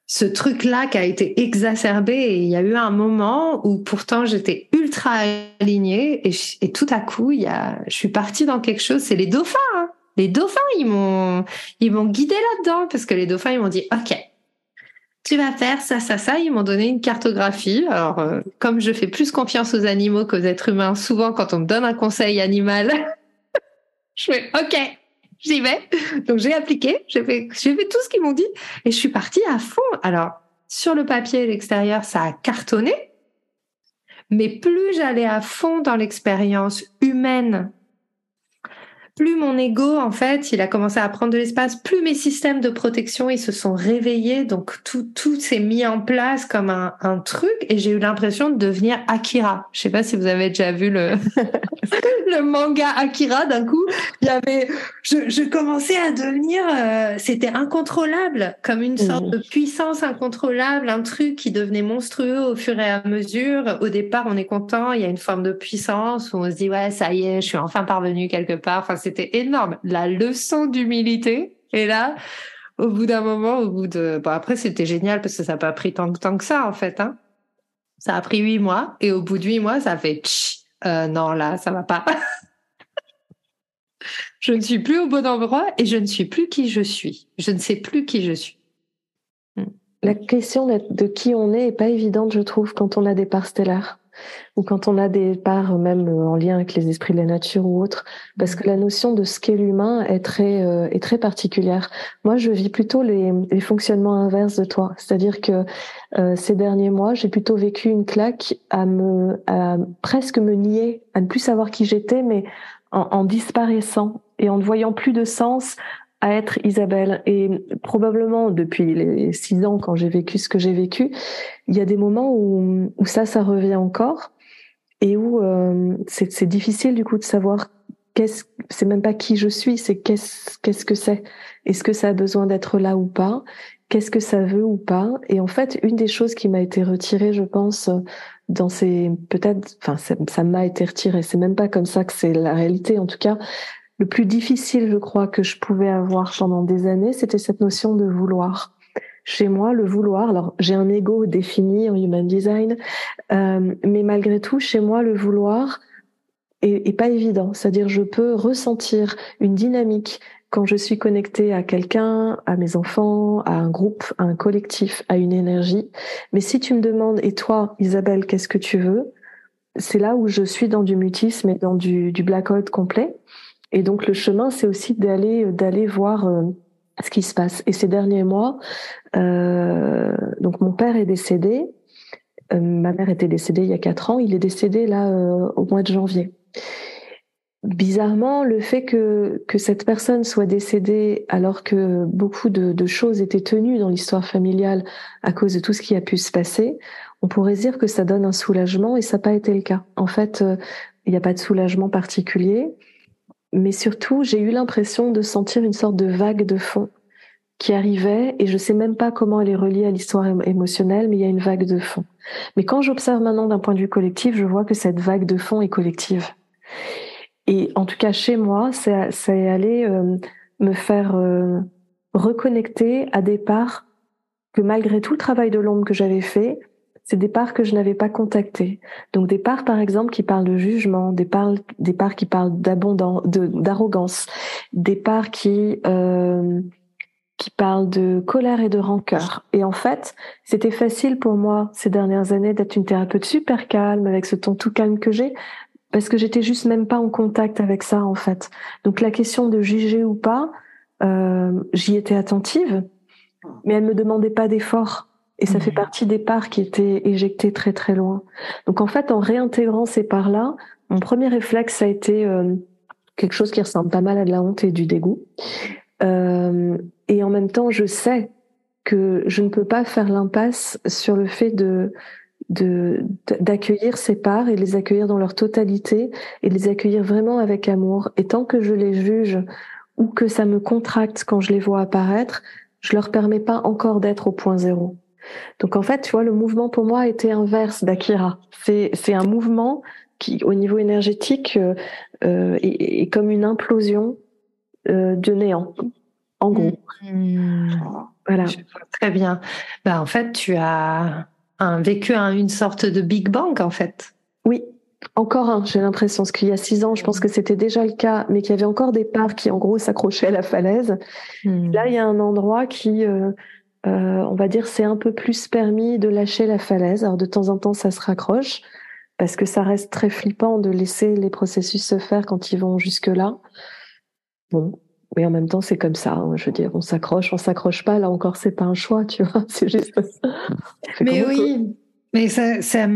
Speaker 1: ce truc-là qui a été exacerbé il y a eu un moment où pourtant j'étais ultra alignée et, tout à coup je suis partie dans quelque chose. C'est les dauphins. Hein. Les dauphins, ils m'ont, ils m'ont guidé là-dedans parce que les dauphins, ils m'ont dit, ok, tu vas faire ça, ça, ça. Ils m'ont donné une cartographie. Alors, euh, comme je fais plus confiance aux animaux qu'aux êtres humains, souvent quand on me donne un conseil animal, Je fais OK, j'y vais. Donc j'ai appliqué, j'ai fait, tout ce qu'ils m'ont dit et je suis partie à fond. Alors sur le papier, l'extérieur, ça a cartonné. Mais plus j'allais à fond dans l'expérience humaine plus mon ego, en fait, il a commencé à prendre de l'espace, plus mes systèmes de protection, ils se sont réveillés. Donc, tout, tout s'est mis en place comme un, un truc et j'ai eu l'impression de devenir Akira. Je sais pas si vous avez déjà vu le, le manga Akira. D'un coup, il y avait, je, je commençais à devenir, euh, c'était incontrôlable, comme une sorte de puissance incontrôlable, un truc qui devenait monstrueux au fur et à mesure. Au départ, on est content, il y a une forme de puissance où on se dit, ouais, ça y est, je suis enfin parvenu quelque part. Enfin, c'était énorme. La leçon d'humilité. Et là, au bout d'un moment, au bout de, bon après c'était génial parce que ça n'a pas pris tant, tant que ça en fait. Hein. Ça a pris huit mois et au bout de huit mois, ça fait euh, non là, ça va pas. je ne suis plus au bon endroit et je ne suis plus qui je suis. Je ne sais plus qui je suis.
Speaker 2: La question de qui on est est pas évidente, je trouve, quand on a des parts stellaires ou quand on a des parts même en lien avec les esprits de la nature ou autres, parce que la notion de ce qu'est l'humain est très euh, est très particulière. Moi, je vis plutôt les, les fonctionnements inverses de toi, c'est-à-dire que euh, ces derniers mois, j'ai plutôt vécu une claque à me à presque me nier, à ne plus savoir qui j'étais, mais en, en disparaissant et en ne voyant plus de sens à être Isabelle. Et probablement depuis les six ans, quand j'ai vécu ce que j'ai vécu, il y a des moments où, où ça, ça revient encore et où euh, c'est difficile du coup de savoir qu'est-ce, c'est même pas qui je suis, c'est qu'est-ce qu'est-ce que c'est. Est-ce que ça a besoin d'être là ou pas? Qu'est-ce que ça veut ou pas? Et en fait, une des choses qui m'a été retirée, je pense, dans ces peut-être, enfin, ça m'a été retiré. C'est même pas comme ça que c'est la réalité. En tout cas, le plus difficile, je crois, que je pouvais avoir pendant des années, c'était cette notion de vouloir. Chez moi, le vouloir, alors j'ai un ego défini en human design, euh, mais malgré tout, chez moi, le vouloir est, est pas évident. C'est-à-dire, je peux ressentir une dynamique quand je suis connectée à quelqu'un, à mes enfants, à un groupe, à un collectif, à une énergie. Mais si tu me demandes, et toi, Isabelle, qu'est-ce que tu veux? C'est là où je suis dans du mutisme et dans du, du blackout complet. Et donc le chemin, c'est aussi d'aller d'aller voir euh, ce qui se passe. Et ces derniers mois, euh, donc mon père est décédé, euh, ma mère était décédée il y a quatre ans, il est décédé là euh, au mois de janvier. Bizarrement, le fait que que cette personne soit décédée alors que beaucoup de, de choses étaient tenues dans l'histoire familiale à cause de tout ce qui a pu se passer, on pourrait dire que ça donne un soulagement et ça n'a pas été le cas. En fait, il n'y a pas de soulagement particulier mais surtout, j'ai eu l'impression de sentir une sorte de vague de fond qui arrivait, et je sais même pas comment elle est reliée à l'histoire émotionnelle, mais il y a une vague de fond. Mais quand j'observe maintenant d'un point de vue collectif, je vois que cette vague de fond est collective. Et en tout cas, chez moi, c'est allé euh, me faire euh, reconnecter à des parts que malgré tout le travail de l'ombre que j'avais fait, c'est des parts que je n'avais pas contactées. Donc des parts, par exemple, qui parlent de jugement, des parts, des parts qui parlent d'abondance, d'arrogance, des parts qui euh, qui parlent de colère et de rancœur. Et en fait, c'était facile pour moi ces dernières années d'être une thérapeute super calme avec ce ton tout calme que j'ai, parce que j'étais juste même pas en contact avec ça en fait. Donc la question de juger ou pas, euh, j'y étais attentive, mais elle me demandait pas d'effort. Et ça fait mmh. partie des parts qui étaient éjectées très très loin. Donc en fait, en réintégrant ces parts-là, mon premier réflexe a été euh, quelque chose qui ressemble pas mal à de la honte et du dégoût. Euh, et en même temps, je sais que je ne peux pas faire l'impasse sur le fait de de d'accueillir ces parts et les accueillir dans leur totalité et les accueillir vraiment avec amour. Et tant que je les juge ou que ça me contracte quand je les vois apparaître, je leur permets pas encore d'être au point zéro. Donc en fait, tu vois, le mouvement pour moi était inverse d'Akira. C'est c'est un mouvement qui, au niveau énergétique, euh, euh est, comme une implosion euh, de néant. En gros.
Speaker 1: Mmh. Voilà. très bien. Bah, en fait, tu as un, vécu une sorte de Big Bang, en fait.
Speaker 2: Oui, encore un, j'ai l'impression, parce qu'il y a six ans, je pense que c'était déjà le cas, mais qu'il y avait encore des parts qui, en gros, s'accrochaient à la falaise. Mmh. Là, il y a un endroit qui, euh, euh, on va dire, c'est un peu plus permis de lâcher la falaise. Alors de temps en temps, ça se raccroche parce que ça reste très flippant de laisser les processus se faire quand ils vont jusque là. bon, mais en même temps, c'est comme ça. Hein. Je veux dire, on s'accroche, on s'accroche pas. Là encore, c'est pas un choix, tu vois. C'est juste.
Speaker 1: Mais oui, mais ça, ça,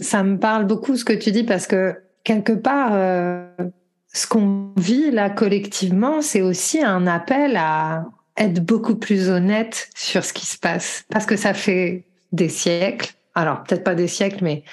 Speaker 1: ça, me parle beaucoup ce que tu dis parce que quelque part, euh, ce qu'on vit là collectivement, c'est aussi un appel à être beaucoup plus honnête sur ce qui se passe parce que ça fait des siècles. Alors peut-être pas des siècles, mais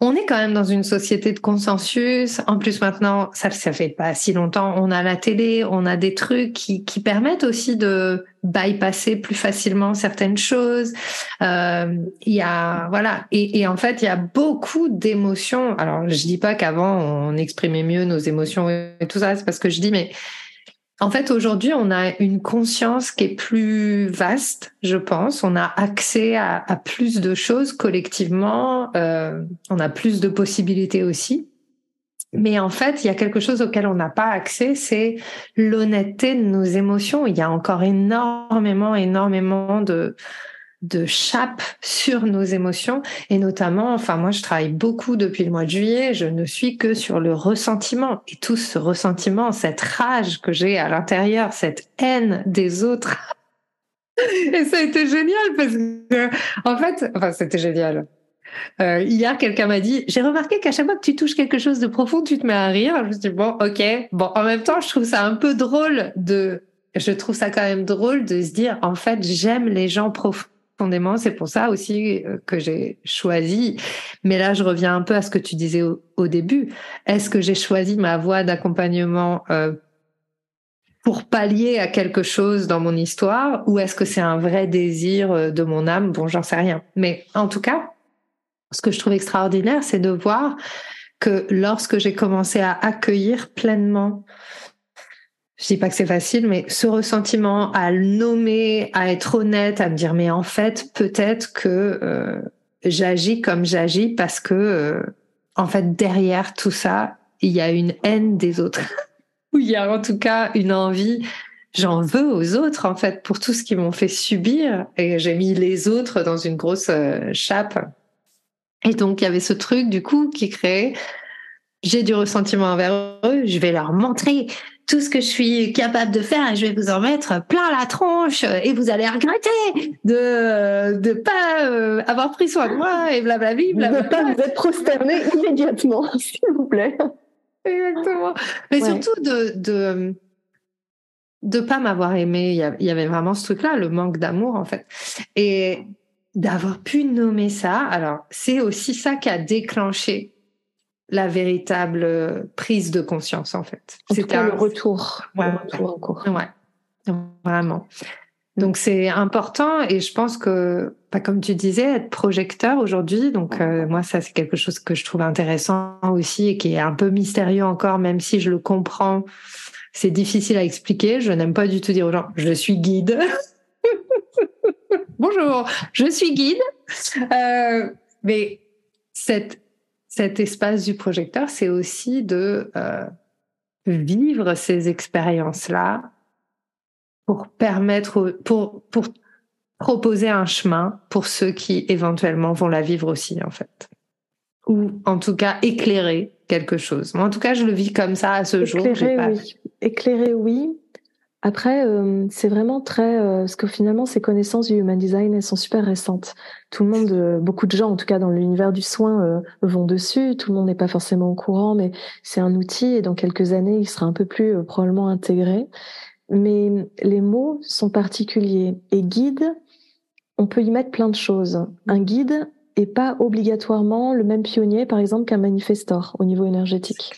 Speaker 1: on est quand même dans une société de consensus. En plus, maintenant, ça ça fait pas si longtemps, on a la télé, on a des trucs qui, qui permettent aussi de bypasser plus facilement certaines choses. Euh, il y a voilà, et, et, en fait, il y a beaucoup d'émotions. Alors, je dis pas qu'avant on exprimait mieux nos émotions et tout ça, c'est parce que je dis, mais en fait, aujourd'hui, on a une conscience qui est plus vaste, je pense. On a accès à, plus de choses collectivement. Euh, on a plus de possibilités aussi. Mais en fait, il y a quelque chose auquel on n'a pas accès, c'est l'honnêteté de nos émotions. Il y a encore énormément, énormément de, de chape sur nos émotions et notamment, enfin moi je travaille beaucoup depuis le mois de juillet, je ne suis que sur le ressentiment et tout ce ressentiment, cette rage que j'ai à l'intérieur, cette haine des autres. et ça a été génial parce que en fait, enfin c'était génial. Euh, hier, quelqu'un m'a dit, j'ai remarqué qu'à chaque fois que tu touches quelque chose de profond, tu te mets à rire. Je me suis dit, bon, ok. Bon, en même temps, je trouve ça un peu drôle de, je trouve ça quand même drôle de se dire, en fait, j'aime les gens profonds c'est pour ça aussi euh, que j'ai choisi. Mais là, je reviens un peu à ce que tu disais au, début. Est-ce que j'ai choisi ma voie d'accompagnement euh, pour pallier à quelque chose dans mon histoire ou est-ce que c'est un vrai désir euh, de mon âme? Bon, j'en sais rien. Mais en tout cas, ce que je trouve extraordinaire, c'est de voir que lorsque j'ai commencé à accueillir pleinement je dis pas que c'est facile, mais ce ressentiment à le nommer, à être honnête, à me dire mais en fait peut-être que euh, j'agis comme j'agis parce que euh, en fait derrière tout ça il y a une haine des autres. Ou il y a en tout cas une envie. J'en veux aux autres en fait pour tout ce qu'ils m'ont fait subir. Et j'ai mis les autres dans une grosse euh, chape. Et donc il y avait ce truc du coup qui créait j'ai du ressentiment envers eux je vais leur montrer tout ce que je suis capable de faire et je vais vous en mettre plein la tronche et vous allez regretter de de pas euh, avoir pris soin de moi et blablabla.
Speaker 2: Bla, De pas vous être prosterné immédiatement, s'il vous plaît.
Speaker 1: Exactement. Mais surtout de de de pas m'avoir aimé. Il y avait vraiment ce truc-là, le manque d'amour en fait. Et d'avoir pu nommer ça. Alors c'est aussi ça qui a déclenché la véritable prise de conscience en fait.
Speaker 2: C'était le retour,
Speaker 1: ouais, le retour en cours. Ouais, vraiment. Donc c'est important et je pense que, bah, comme tu disais, être projecteur aujourd'hui, donc euh, moi ça c'est quelque chose que je trouve intéressant aussi et qui est un peu mystérieux encore, même si je le comprends. C'est difficile à expliquer. Je n'aime pas du tout dire aux gens je suis guide. Bonjour, je suis guide. Euh, mais cette cet espace du projecteur, c'est aussi de euh, vivre ces expériences-là pour permettre, pour, pour proposer un chemin pour ceux qui éventuellement vont la vivre aussi, en fait. Ou en tout cas éclairer quelque chose. Moi, en tout cas, je le vis comme ça à ce jour.
Speaker 2: Oui. Éclairer, oui. Après, euh, c'est vraiment très, euh, parce que finalement, ces connaissances du human design, elles sont super récentes. Tout le monde, euh, beaucoup de gens, en tout cas dans l'univers du soin, vont dessus. Tout le monde n'est pas forcément au courant, mais c'est un outil et dans quelques années, il sera un peu plus probablement intégré. Mais les mots sont particuliers et guide, on peut y mettre plein de choses. Un guide est pas obligatoirement le même pionnier, par exemple, qu'un manifestor au niveau énergétique.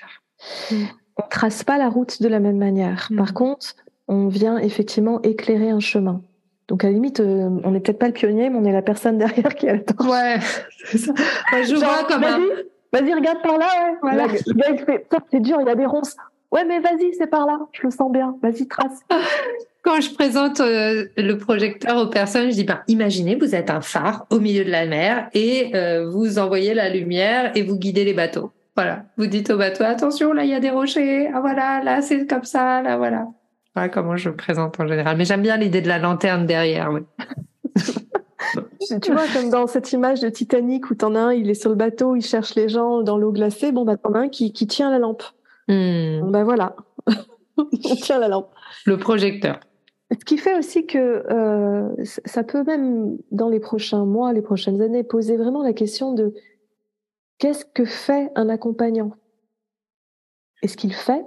Speaker 2: On trace pas la route de la même manière. Par mm. contre, on vient effectivement éclairer un chemin. Donc à la limite, euh, on n'est peut-être pas le pionnier, mais on est la personne derrière qui a le temps.
Speaker 1: Ouais, c'est ça. je vois comme
Speaker 2: vas-y, vas-y, regarde par là. Ouais. Voilà. Le gars, il fait, c'est dur, il y a des ronces. Ouais, mais vas-y, c'est par là. Je le sens bien. Vas-y, trace.
Speaker 1: Quand je présente euh, le projecteur aux personnes, je dis ben, imaginez, vous êtes un phare au milieu de la mer et euh, vous envoyez la lumière et vous guidez les bateaux. Voilà. Vous dites au bateau attention, là il y a des rochers. Ah voilà, là c'est comme ça, là voilà comment je présente en général. Mais j'aime bien l'idée de la lanterne derrière.
Speaker 2: tu vois, comme dans cette image de Titanic où t'en as un, il est sur le bateau, il cherche les gens dans l'eau glacée. Bon, bah, t'en as un qui, qui tient la lampe. Bon, bah voilà. on tient la lampe.
Speaker 1: Le projecteur.
Speaker 2: Ce qui fait aussi que euh, ça peut même, dans les prochains mois, les prochaines années, poser vraiment la question de qu'est-ce que fait un accompagnant? Est-ce qu'il fait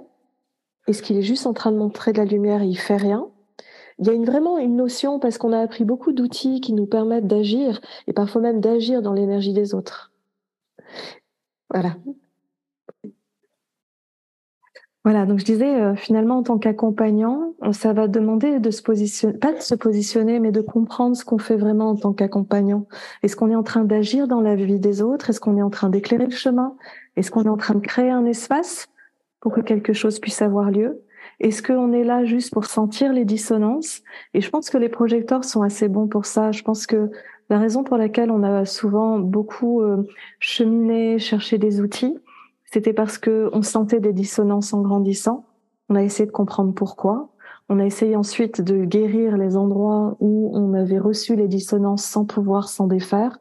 Speaker 2: Est-ce qu'il est juste en train de montrer de la lumière et il fait rien? Il y a une, vraiment une notion, parce qu'on a appris beaucoup d'outils qui nous permettent d'agir, et parfois même d'agir dans l'énergie des autres. Voilà. Voilà, donc je disais, euh, finalement, en tant qu'accompagnant, ça va demander de se positionner, pas de se positionner, mais de comprendre ce qu'on fait vraiment en tant qu'accompagnant. Est-ce qu'on est en train d'agir dans la vie des autres? Est-ce qu'on est en train d'éclairer le chemin? Est-ce qu'on est en train de créer un espace? Pour que quelque chose puisse avoir lieu Est-ce qu'on est là juste pour sentir les dissonances? Et je pense que les projecteurs sont assez bons pour ça. Je pense que la raison pour laquelle on a souvent beaucoup euh, cheminé, cherché des outils, c'était parce que on sentait des dissonances en grandissant. On a essayé de comprendre pourquoi. On a essayé ensuite de guérir les endroits où on avait reçu les dissonances sans pouvoir s'en défaire.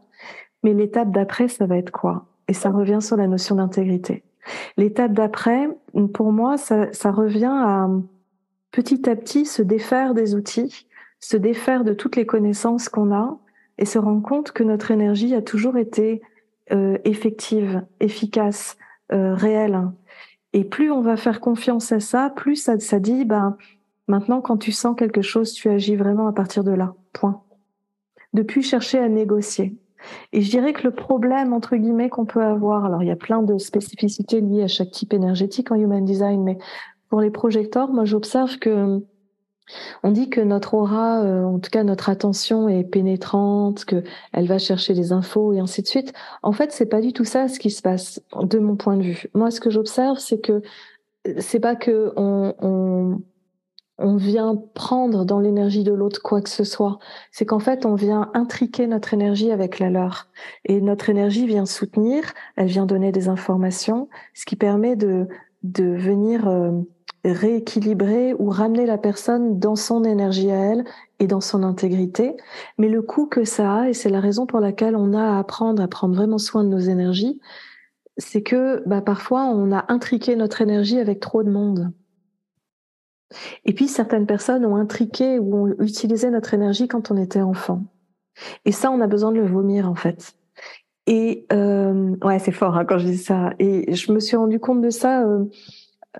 Speaker 2: Mais l'étape d'après, ça va être quoi? Et ça revient sur la notion d'intégrité. L'étape d'après, pour moi, ça, revient à petit à petit se défaire des outils, se défaire de toutes les connaissances qu'on a et se rendre compte que notre énergie a toujours été euh, effective, efficace, euh, réel. Et plus on va faire confiance à ça, plus ça, ça dit, ben, maintenant, quand tu sens quelque chose, tu agis vraiment à partir de là. Point. Depuis chercher à négocier. Et je dirais que le problème, entre guillemets, qu'on peut avoir, alors il y a plein de spécificités liées à chaque type énergétique en human design, mais pour les projecteurs, moi j'observe que on dit que notre aura, euh, en tout cas notre attention est pénétrante, que elle va chercher les infos et ainsi de suite. En fait, c'est pas du tout ça ce qui se passe de mon point de vue. Moi, ce que j'observe, c'est que c'est pas que on, on, on vient prendre dans l'énergie de l'autre quoi que ce soit. C'est qu'en fait, on vient intriquer notre énergie avec la leur. Et notre énergie vient soutenir, elle vient donner des informations, ce qui permet de, de venir euh, rééquilibrer ou ramener la personne dans son énergie à elle et dans son intégrité. Mais le coût que ça a, et c'est la raison pour laquelle on a à apprendre à prendre vraiment soin de nos énergies, c'est que bah, parfois on a intriqué notre énergie avec trop de monde. Et puis certaines personnes ont intriqué ou ont utilisé notre énergie quand on était enfant. Et ça, on a besoin de le vomir en fait. Et euh, ouais, c'est fort hein, quand je dis ça. Et je me suis rendu compte de ça euh,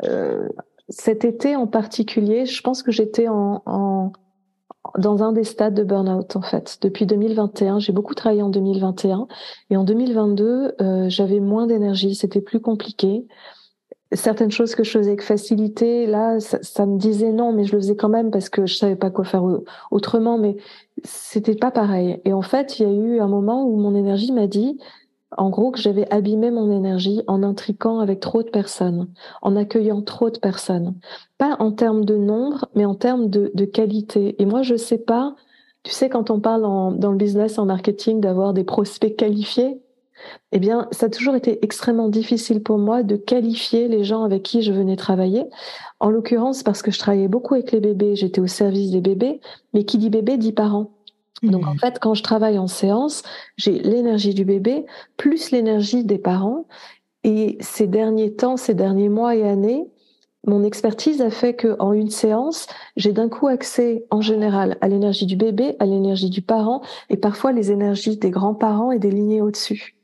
Speaker 2: euh, cet été en particulier, je pense que j'étais en, en, dans un des stades de burn-out en fait. Depuis 2021, j'ai beaucoup travaillé en 2021 et en 2022, euh, j'avais moins d'énergie, c'était plus compliqué. Certaines choses que je faisais avec facilité, là, ça, me disait non, mais je le faisais quand même parce que je savais pas quoi faire autrement, mais c'était pas pareil. Et en fait, il y a eu un moment où mon énergie m'a dit, en gros, que j'avais abîmé mon énergie en intriquant avec trop de personnes, en accueillant trop de personnes. Pas en termes de nombre, mais en termes de, qualité. Et moi, je sais pas, tu sais, quand on parle dans le business, en marketing, d'avoir des prospects qualifiés, eh bien, ça a toujours été extrêmement difficile pour moi de qualifier les gens avec qui je venais travailler. En l'occurrence, parce que je travaillais beaucoup avec les bébés, j'étais au service des bébés, mais qui dit bébé dit parent. Donc en mmh. fait, quand je travaille en séance, j'ai l'énergie du bébé plus l'énergie des parents. Et ces derniers temps, ces derniers mois et années, mon expertise a fait que en une séance, j'ai d'un coup accès en général à l'énergie du bébé, à l'énergie du parent et parfois les énergies des grands-parents et des lignées au-dessus.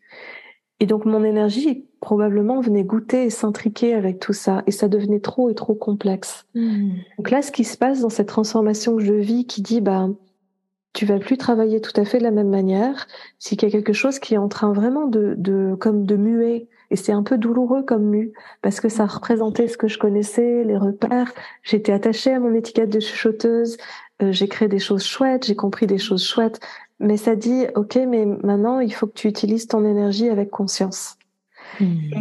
Speaker 2: Et donc mon énergie probablement venait goûter et s'intriquer avec tout ça et ça devenait trop et trop complexe. Mmh. Donc là, ce qui se passe dans cette transformation que je vis, qui dit bah tu vas plus travailler tout à fait de la même manière. C'est qu'il y a quelque chose qui est en train vraiment de, de comme de muer. Et c'est un peu douloureux comme mu, parce que ça représentait ce que je connaissais, les repères. J'étais attachée à mon étiquette de chuchoteuse. Euh, j'ai créé des choses chouettes, j'ai compris des choses chouettes. Mais ça dit, OK, mais maintenant, il faut que tu utilises ton énergie avec conscience. Mmh.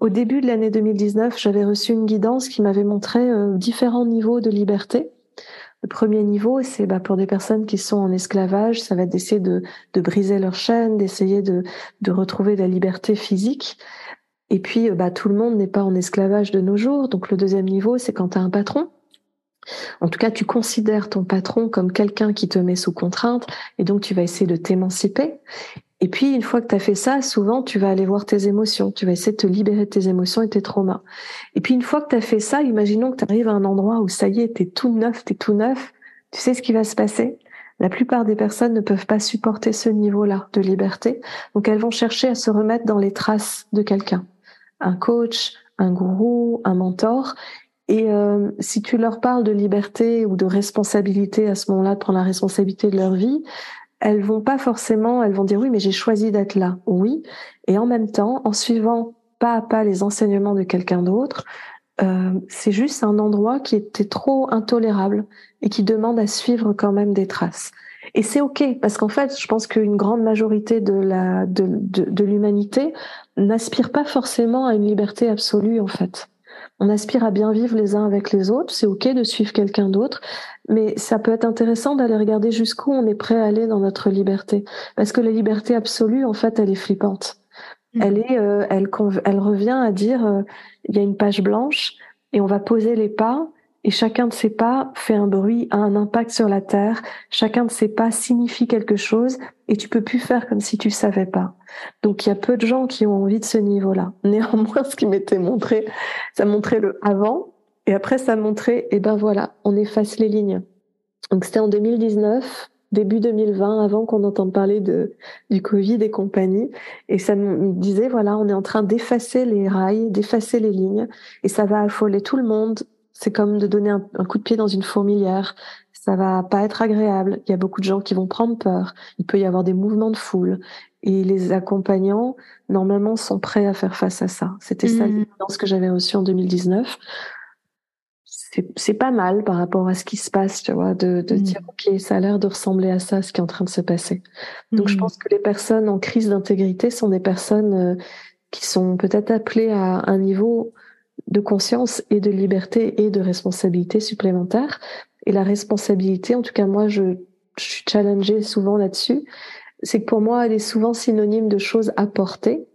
Speaker 2: Au début de l'année 2019, j'avais reçu une guidance qui m'avait montré euh, différents niveaux de liberté. Le premier niveau, c'est bah, pour des personnes qui sont en esclavage, ça va être d'essayer de, de, briser leur chaîne, d'essayer de, de, retrouver la liberté physique. Et puis, bah, tout le monde n'est pas en esclavage de nos jours. Donc, le deuxième niveau, c'est quand tu as un patron. En tout cas, tu considères ton patron comme quelqu'un qui te met sous contrainte et donc tu vas essayer de t'émanciper. Et puis, une fois que tu as fait ça, souvent, tu vas aller voir tes émotions. Tu vas essayer de te libérer de tes émotions et tes traumas. Et puis, une fois que tu as fait ça, imaginons que tu arrives à un endroit où ça y est, tu es tout neuf, tu es tout neuf. Tu sais ce qui va se passer? La plupart des personnes ne peuvent pas supporter ce niveau-là de liberté. Donc, elles vont chercher à se remettre dans les traces de quelqu'un. Un coach, un gourou, un mentor. Et euh, si tu leur parles de liberté ou de responsabilité à ce moment-là, de prendre la responsabilité de leur vie, elles vont pas forcément, elles vont dire oui, mais j'ai choisi d'être là. Oui. Et en même temps, en suivant pas à pas les enseignements de quelqu'un d'autre, euh, c'est juste un endroit qui était trop intolérable et qui demande à suivre quand même des traces. Et c'est ok parce qu'en fait, je pense qu'une grande majorité de la de, de, de l'humanité n'aspire pas forcément à une liberté absolue en fait. On aspire à bien vivre les uns avec les autres. C'est ok de suivre quelqu'un d'autre, mais ça peut être intéressant d'aller regarder jusqu'où on est prêt à aller dans notre liberté, parce que la liberté absolue, en fait, elle est flippante. Mmh. Elle est, euh, elle, elle revient à dire, euh, il y a une page blanche et on va poser les pas et chacun de ces pas fait un bruit, a un impact sur la terre. Chacun de ces pas signifie quelque chose et tu peux plus faire comme si tu savais pas. Donc il y a peu de gens qui ont envie de ce niveau-là. Néanmoins, ce qui m'était montré, ça montrait le avant et après ça montrait, et eh ben voilà, on efface les lignes. Donc c'était en 2019, début 2020, avant qu'on entende parler de du Covid et compagnie, et ça me disait voilà, on est en train d'effacer les rails, d'effacer les lignes, et ça va affoler tout le monde c'est comme de donner un, coup de pied dans une fourmilière. Ça va pas être agréable. Il y a beaucoup de gens qui vont prendre peur. Il peut y avoir des mouvements de foule. Et les accompagnants, normalement, sont prêts à faire face à ça. C'était ça mmh. ce que j'avais reçu en 2019. C'est pas mal par rapport à ce qui se passe, tu vois, de, de mmh. dire, OK, ça a l'air de ressembler à ça, ce qui est en train de se passer. Donc, je mmh. pense que les personnes en crise d'intégrité sont des personnes euh, qui sont peut-être appelées à un niveau de conscience et de liberté et de responsabilité supplémentaire. Et la responsabilité, en tout cas moi, je, suis challengée souvent là-dessus, c'est que pour moi, elle est souvent synonyme de choses à porter,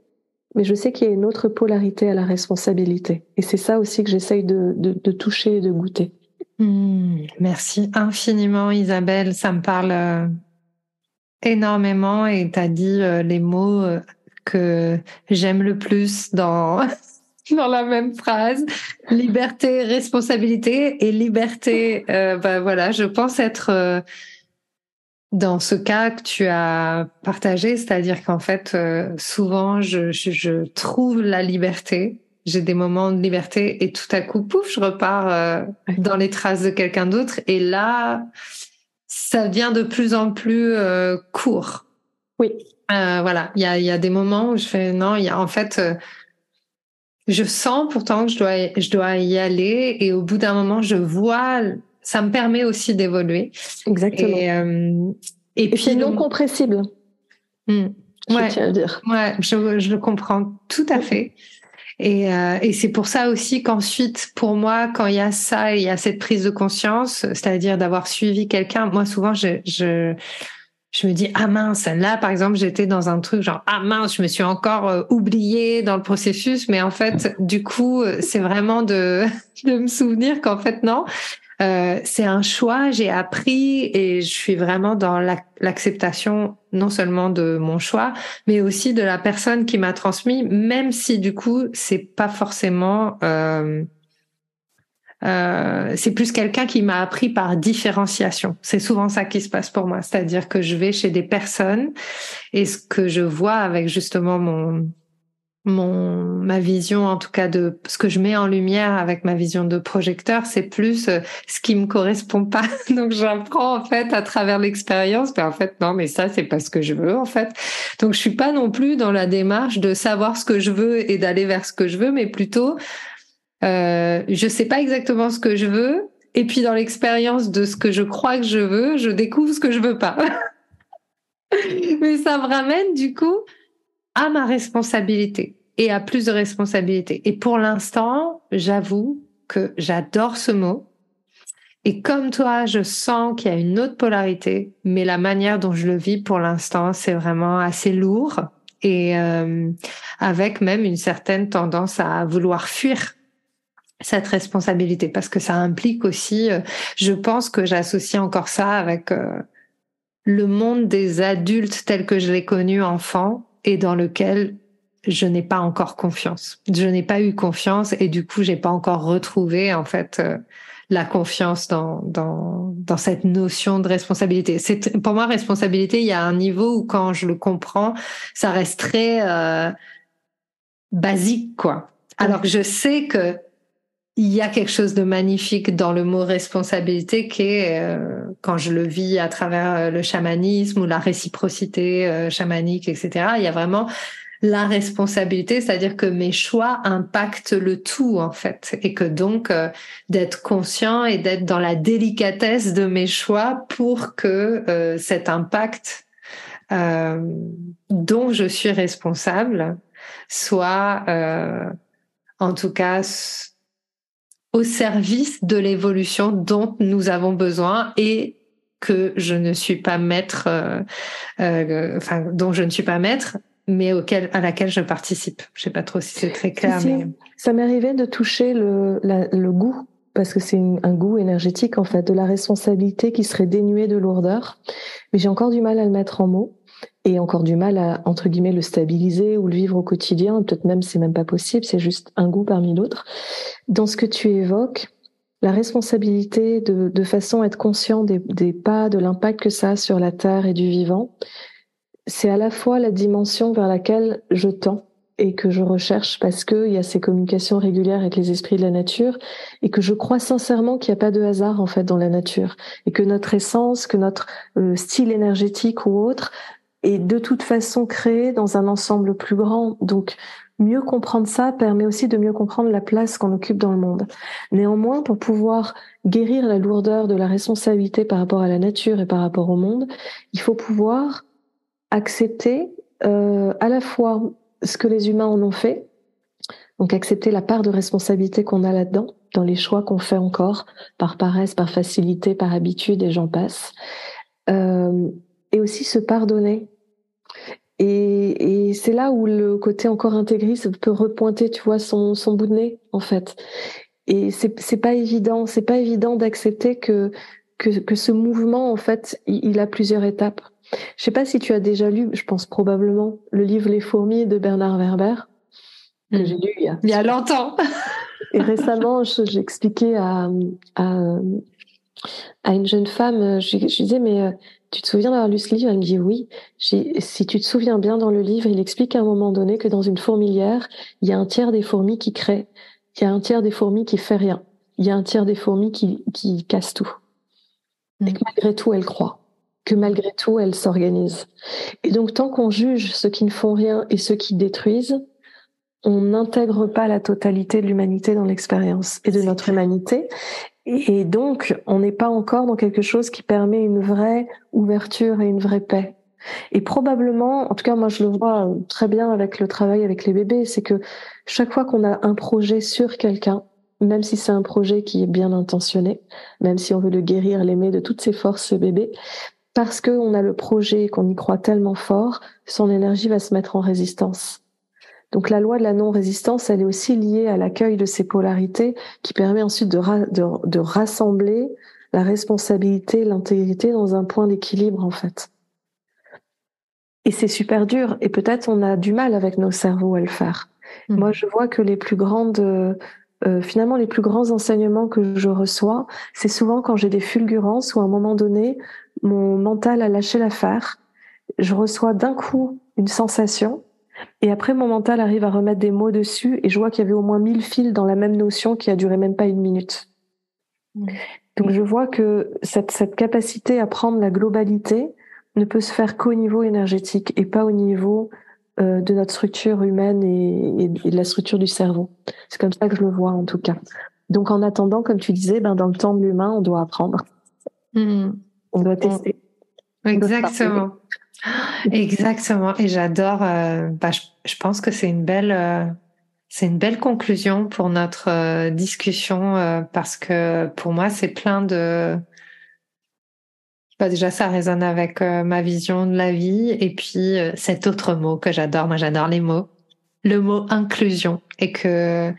Speaker 2: mais je sais qu'il y a une autre polarité à la responsabilité. Et c'est ça aussi que j'essaye de, de, toucher et de goûter.
Speaker 1: Hmm, merci infiniment Isabelle, ça me parle euh, énormément et tu as dit euh, les mots euh, que j'aime le plus dans dans la même phrase. Liberté, responsabilité et liberté. Euh, bah voilà, je pense être euh, dans ce cas que tu as partagé, c'est-à-dire qu'en fait, euh, souvent, je, je, je, trouve la liberté. J'ai des moments de liberté et tout à coup, pouf, je repars euh, dans les traces de quelqu'un d'autre. Et là, ça devient de plus en plus court.
Speaker 2: Oui.
Speaker 1: voilà, il y a, y a des moments où je fais non, il y a en fait je sens pourtant que je dois, je dois y aller et au bout d'un moment, je vois, ça me permet aussi d'évoluer.
Speaker 2: Exactement.
Speaker 1: Et, euh,
Speaker 2: et, puis non compressible. Je ouais, à dire.
Speaker 1: Ouais, je, je, le comprends tout à fait. Et, euh, et c'est pour ça aussi qu'ensuite, pour moi, quand il y a ça, il y a cette prise de conscience, c'est-à-dire d'avoir suivi quelqu'un. Moi, souvent, je, je je me dis ah mince là par exemple j'étais dans un truc genre ah mince je me suis encore euh, oubliée dans le processus. Mais en fait du coup euh, c'est vraiment de de me souvenir qu'en fait non. Euh, c'est un choix j'ai appris et je suis vraiment dans l'acceptation non seulement de mon choix mais aussi de la personne qui m'a transmis même si du coup c'est pas forcément euh, c'est plus quelqu'un qui m'a appris par différenciation. C'est souvent ça qui se passe pour moi, c'est-à-dire que je vais chez des personnes et ce que je vois avec justement mon mon ma vision en tout cas de ce que je mets en lumière avec ma vision de projecteur, c'est plus euh, ce qui me correspond pas. Donc j'apprends en fait à travers l'expérience, mais en fait non, mais ça c'est pas ce que je veux en fait. Donc je suis pas non plus dans la démarche de savoir ce que je veux et d'aller vers ce que je veux, mais plutôt euh, je sais pas exactement ce que je veux. Et puis dans l'expérience de ce que je crois que je veux, je découvre ce que je veux pas. Mais ça me ramène du coup à ma responsabilité et à plus de responsabilité. Et pour l'instant, j'avoue que j'adore ce mot. Et comme toi, je sens qu'il y a une autre polarité, mais la manière dont je le vis pour l'instant, c'est vraiment assez lourd et euh, avec même une certaine tendance à vouloir fuir cette responsabilité parce que ça implique aussi, euh, je pense que j'associe encore ça avec euh, le monde des adultes tel que je l'ai connu enfant et dans lequel je n'ai pas encore confiance. Je n'ai pas eu confiance et du coup, j'ai pas encore retrouvé en fait euh, la confiance dans, dans dans cette notion de responsabilité. C'est pour moi responsabilité, il y a un niveau où quand je le comprends, ça reste très euh, basique quoi. Alors que je sais que il y a quelque chose de magnifique dans le mot responsabilité qui est, euh, quand je le vis à travers euh, le chamanisme ou la réciprocité euh, chamanique, etc., il y a vraiment la responsabilité, c'est-à-dire que mes choix impactent le tout en fait, et que donc d'être conscient et d'être dans la délicatesse de mes choix pour que cet impact dont je suis responsable soit en tout cas au service de l'évolution dont nous avons besoin et que je ne suis pas maître, euh, euh, enfin dont je ne suis pas maître, mais auquel à laquelle je participe. Je sais pas trop si c'est très clair. mais...
Speaker 2: Ça m'est arrivé de toucher le, le goût parce que c'est un goût énergétique en fait de la responsabilité qui serait dénuée de lourdeur, mais j'ai encore du mal à le mettre en mots et encore du mal à entre guillemets le stabiliser ou le vivre au quotidien. Peut-être même c'est même pas possible, c'est juste un goût parmi d'autres. Dans ce que tu évoques, la responsabilité de, de façon à être conscient des, pas, de l'impact que ça a sur la terre et du vivant, c'est à la fois la dimension vers laquelle je tends et que je recherche parce qu'il y a ces communications régulières avec les esprits de la nature et que je crois sincèrement qu'il n'y a pas de hasard en fait dans la nature et que notre essence, que notre euh, style énergétique ou autre est de toute façon créé dans un ensemble plus grand. Donc, mieux comprendre ça permet aussi de mieux comprendre la place qu'on occupe dans le monde. Néanmoins, pour pouvoir guérir la lourdeur de la responsabilité par rapport à la nature et par rapport au monde, il faut pouvoir accepter euh, à la fois ce que les humains en ont fait, donc accepter la part de responsabilité qu'on a là-dedans, dans les choix qu'on fait encore, par paresse, par facilité, par habitude, et j'en passe. Euh, et aussi se pardonner. Et, et c'est là où le côté encore intégriste peut repointer, tu vois, son, son bout de nez, en fait. Et c'est, c'est pas évident, c'est pas évident d'accepter que, que, que ce mouvement, en fait, il, a plusieurs étapes. Je sais pas si tu as déjà lu, je pense probablement, le livre Les fourmis de Bernard Werber,
Speaker 1: que hmm. j'ai lu il y a, il y a longtemps.
Speaker 2: Et récemment, j'ai expliqué à, à, à, une jeune femme, je, je disais, mais euh, tu te souviens d'avoir lu ce livre? Elle me dit oui. Si tu te souviens bien dans le livre, il explique à un moment donné que dans une fourmilière, il y a un tiers des fourmis qui créent, il y a un tiers des fourmis qui fait rien, il y a un tiers des fourmis qui, qui cassent tout. Et que malgré tout, elles croient, que malgré tout, elles s'organisent. Et donc, tant qu'on juge ceux qui ne font rien et ceux qui détruisent, on n'intègre pas la totalité de l'humanité dans l'expérience et de notre humanité. Et donc, on n'est pas encore dans quelque chose qui permet une vraie ouverture et une vraie paix. Et probablement, en tout cas, moi, je le vois très bien avec le travail avec les bébés, c'est que chaque fois qu'on a un projet sur quelqu'un, même si c'est un projet qui est bien intentionné, même si on veut le guérir, l'aimer de toutes ses forces, ce bébé, parce qu'on a le projet et qu'on y croit tellement fort, son énergie va se mettre en résistance. Donc la loi de la non-résistance, elle est aussi liée à l'accueil de ces polarités qui permet ensuite de, de, rassembler la responsabilité, l'intégrité dans un point d'équilibre en fait. Et c'est super dur et peut-être on a du mal avec nos cerveaux à le faire. Mmh. Moi, je vois que les plus grandes, euh, finalement, les plus grands enseignements que je reçois, c'est souvent quand j'ai des fulgurances ou à un moment donné, mon mental a lâché l'affaire. Je reçois d'un coup une sensation et après, mon mental arrive à remettre des mots dessus et je vois qu'il y avait au moins mille fils dans la même notion qui a duré même pas une minute. Mm. Donc je vois que cette, cette capacité à prendre la globalité ne peut se faire qu'au niveau énergétique et pas au niveau euh, de notre structure humaine et, et, de la structure du cerveau. C'est comme ça que je le vois en tout cas. Donc en attendant, comme tu disais, ben, dans le temps de l'humain, on doit apprendre. Mm. On doit tester.
Speaker 1: Exactement. Exactement. Et j'adore. Euh, bah, je, pense que c'est une belle, euh, c'est une belle conclusion pour notre euh, discussion parce que pour moi c'est plein de. Bah, déjà ça résonne avec ma vision de la vie et puis cet autre mot que j'adore. Moi j'adore les mots. Le mot inclusion et que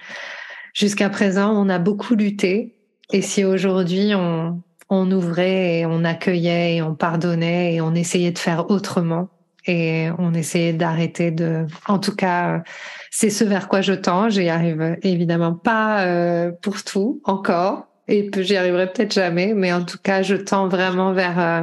Speaker 1: jusqu'à présent on a beaucoup lutté et si aujourd'hui on on ouvrait et on accueillait et on pardonnait et on essayait de faire autrement et on essayait d'arrêter de. En tout cas, c'est ce vers quoi je tends. J'y arrive évidemment pas euh, pour tout encore et j'y arriverai peut-être jamais, mais en tout cas, je tends vraiment vers euh,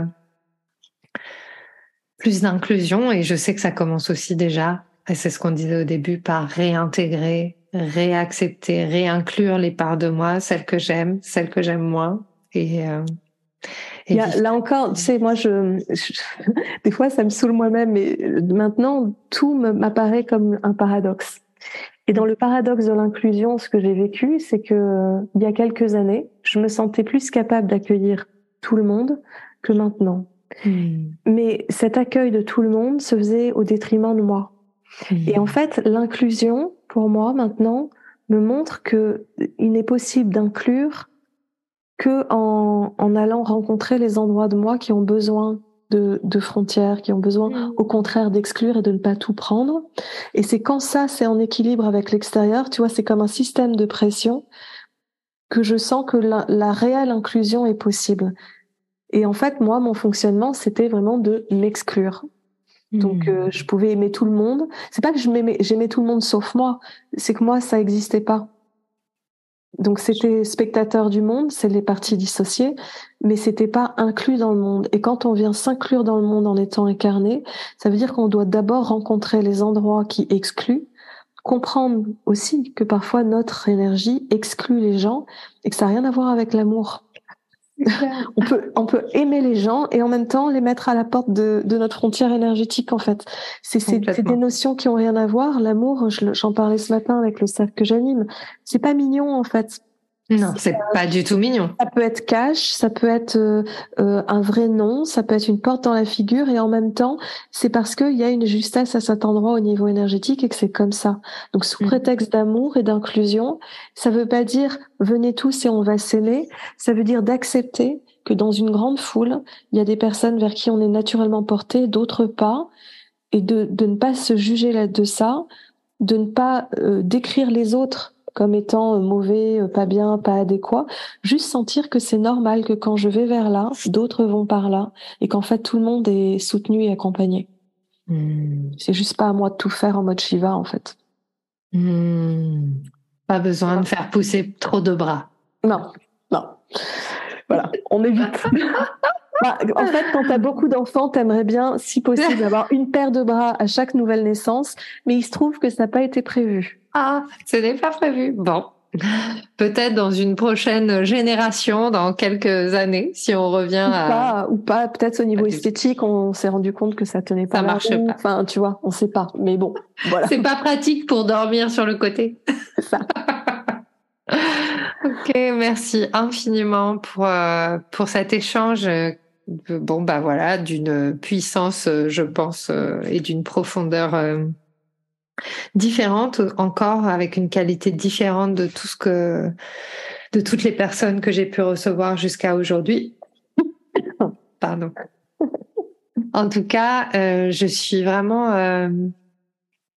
Speaker 1: plus d'inclusion et je sais que ça commence aussi déjà. Et c'est ce qu'on disait au début par réintégrer, réaccepter, réinclure les parts de moi, celles que j'aime, celles que j'aime moins et euh,
Speaker 2: là encore, tu sais, moi, je, des fois, ça me saoule moi-même, mais maintenant, tout m'apparaît comme un paradoxe. Et dans le paradoxe de l'inclusion, ce que j'ai vécu, c'est que il y a quelques années, je me sentais plus capable d'accueillir tout le monde que maintenant. Hmm. Mais cet accueil de tout le monde se faisait au détriment de moi. Et en hmm. fait, l'inclusion, pour moi, maintenant, me montre que il n'est possible d'inclure que en, en, allant rencontrer les endroits de moi qui ont besoin de, de frontières, qui ont besoin mm. au contraire d'exclure et de ne pas tout prendre. Et c'est quand ça, c'est en équilibre avec l'extérieur, tu vois, c'est comme un système de pression que je sens que la, la réelle inclusion est possible. Et en fait, moi, mon fonctionnement, c'était vraiment de m'exclure. Donc, mm. euh, je pouvais aimer tout le monde. C'est pas que j'aimais tout le monde sauf moi, c'est que moi, ça n'existait pas. Donc c'était spectateur du monde, c'est les parties dissociées, mais c'était pas inclus dans le monde. Et quand on vient s'inclure dans le monde en étant incarné, ça veut dire qu'on doit d'abord rencontrer les endroits qui excluent, comprendre aussi que parfois notre énergie exclut les gens et que ça n'a rien à voir avec l'amour on peut on peut aimer les gens et en même temps les mettre à la porte de, de notre frontière énergétique en fait. C'est c'est des notions qui ont rien à voir. L'amour, j'en parlais ce matin avec le cercle que j'anime. C'est pas mignon en fait.
Speaker 1: Non, c'est pas du tout mignon.
Speaker 2: Ça peut être cash, ça peut être euh, euh, un vrai nom, ça peut être une porte dans la figure, et en même temps, c'est parce qu'il y a une justesse à cet endroit au niveau énergétique et que c'est comme ça. Donc, sous mm. prétexte d'amour et d'inclusion, ça veut pas dire venez tous et on va s'aimer. Ça veut dire d'accepter que dans une grande foule, il y a des personnes vers qui on est naturellement porté, d'autres pas, et de, de ne pas se juger là de ça, de ne pas euh, décrire les autres comme étant euh, mauvais, euh, pas bien, pas adéquat. Juste sentir que c'est normal que quand je vais vers là, d'autres vont par là et qu'en fait tout le monde est soutenu et accompagné. Hmm. C'est juste pas à moi de tout faire en mode Shiva en fait.
Speaker 1: Hmm. Pas besoin de faire pousser trop de bras.
Speaker 2: Non, non. Voilà, on évite. Bah, en fait, quand tu as beaucoup d'enfants, tu aimerais bien, si possible, avoir une paire de bras à chaque nouvelle naissance, mais il se trouve que ça n'a pas été prévu.
Speaker 1: Ah, ce n'est pas prévu. Bon. Peut-être dans une prochaine génération, dans quelques années, si on revient
Speaker 2: ou à... Pas, ou pas, peut-être au niveau esthétique, on s'est rendu compte que ça tenait pas.
Speaker 1: Ça marche pas.
Speaker 2: Enfin, tu vois, on sait pas. Mais bon, voilà.
Speaker 1: C'est pas pratique pour dormir sur le côté.
Speaker 2: ça.
Speaker 1: ok, merci infiniment pour, euh, pour cet échange. Bon, bah voilà, d'une puissance, je pense, euh, et d'une profondeur euh, différente encore, avec une qualité différente de tout ce que, de toutes les personnes que j'ai pu recevoir jusqu'à aujourd'hui. Pardon. En tout cas, euh, je suis vraiment euh,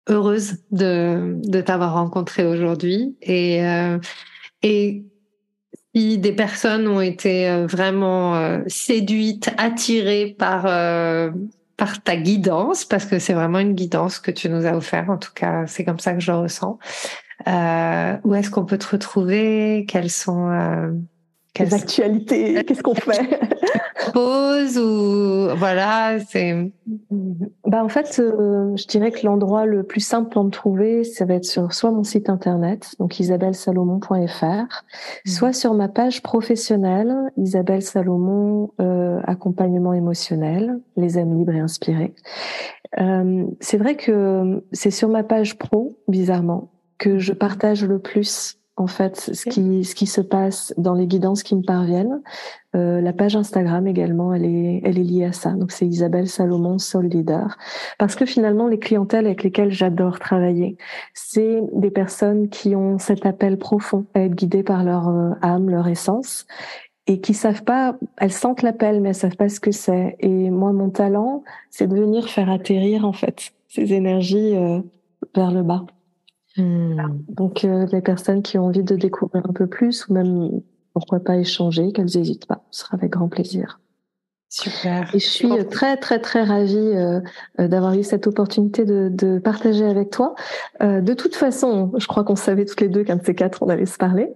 Speaker 1: heureuse de, de t'avoir rencontré aujourd'hui et, euh, et si des personnes ont été vraiment séduites, attirées par par ta guidance, parce que c'est vraiment une guidance que tu nous as offert. En tout cas, c'est comme ça que je ressens. Euh, où est-ce qu'on peut te retrouver? Quelles sont euh,
Speaker 2: quelles actualités Qu'est-ce qu'on fait?
Speaker 1: Pause ou voilà, c'est.
Speaker 2: Bah en fait, euh, je dirais que l'endroit le plus simple pour me trouver, ça va être sur soit mon site internet, donc isabellesalomon.fr, mmh. soit sur ma page professionnelle, Isabelle Salomon, euh, accompagnement émotionnel, les âmes libres et inspirées. Euh, c'est vrai que c'est sur ma page pro, bizarrement, que je partage le plus en fait ce qui ce qui se passe dans les guidances qui me parviennent. Euh, la page Instagram également, elle est elle est liée à ça. Donc c'est Isabelle Salomon Soul Leader parce que finalement les clientèles avec lesquelles j'adore travailler, c'est des personnes qui ont cet appel profond à être guidées par leur euh, âme, leur essence et qui savent pas, elles sentent l'appel mais elles savent pas ce que c'est. Et moi mon talent, c'est de venir faire atterrir en fait ces énergies euh, vers le bas. Hmm. Donc euh, les personnes qui ont envie de découvrir un peu plus ou même pourquoi pas échanger, qu'elles n'hésitent pas. Ce sera avec grand plaisir.
Speaker 1: Super.
Speaker 2: Et je suis très très très ravie euh, euh, d'avoir eu cette opportunité de, de partager avec toi. Euh, de toute façon, je crois qu'on savait toutes les deux qu'un de ces quatre on allait se parler.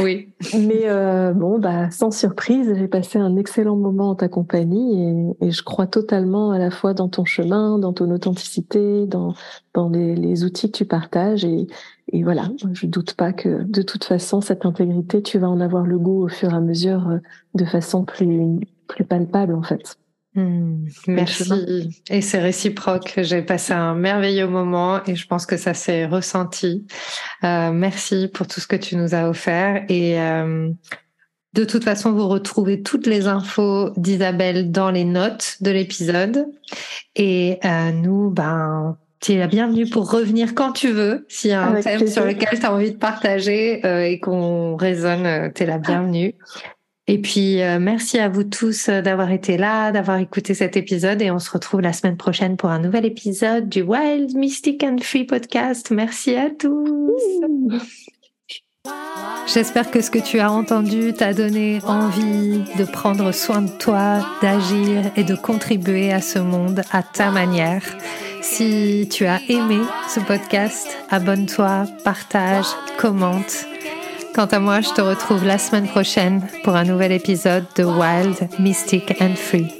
Speaker 1: Oui.
Speaker 2: Mais euh, bon, bah sans surprise, j'ai passé un excellent moment en ta compagnie et, et, je crois totalement à la fois dans ton chemin, dans ton authenticité, dans dans les, les outils que tu partages et, et voilà, je doute pas que de toute façon cette intégrité, tu vas en avoir le goût au fur et à mesure euh, de façon plus plus palpable en fait.
Speaker 1: Hmm, merci. Et c'est réciproque. J'ai passé un merveilleux moment et je pense que ça s'est ressenti. Euh, merci pour tout ce que tu nous as offert. Et euh, de toute façon, vous retrouvez toutes les infos d'Isabelle dans les notes de l'épisode. Et euh, nous, ben, tu es la bienvenue pour revenir quand tu veux. S'il y a un thème sur lequel tu as envie de partager euh, et qu'on raisonne, euh, tu es la bienvenue. Et puis, euh, merci à vous tous euh, d'avoir été là, d'avoir écouté cet épisode et on se retrouve la semaine prochaine pour un nouvel épisode du Wild Mystic and Free podcast. Merci à tous. J'espère que ce que tu as entendu t'a donné envie de prendre soin de toi, d'agir et de contribuer à ce monde à ta manière. Si tu as aimé ce podcast, abonne-toi, partage, commente. Quant à moi, je te retrouve la semaine prochaine pour un nouvel épisode de Wild, Mystic and Free.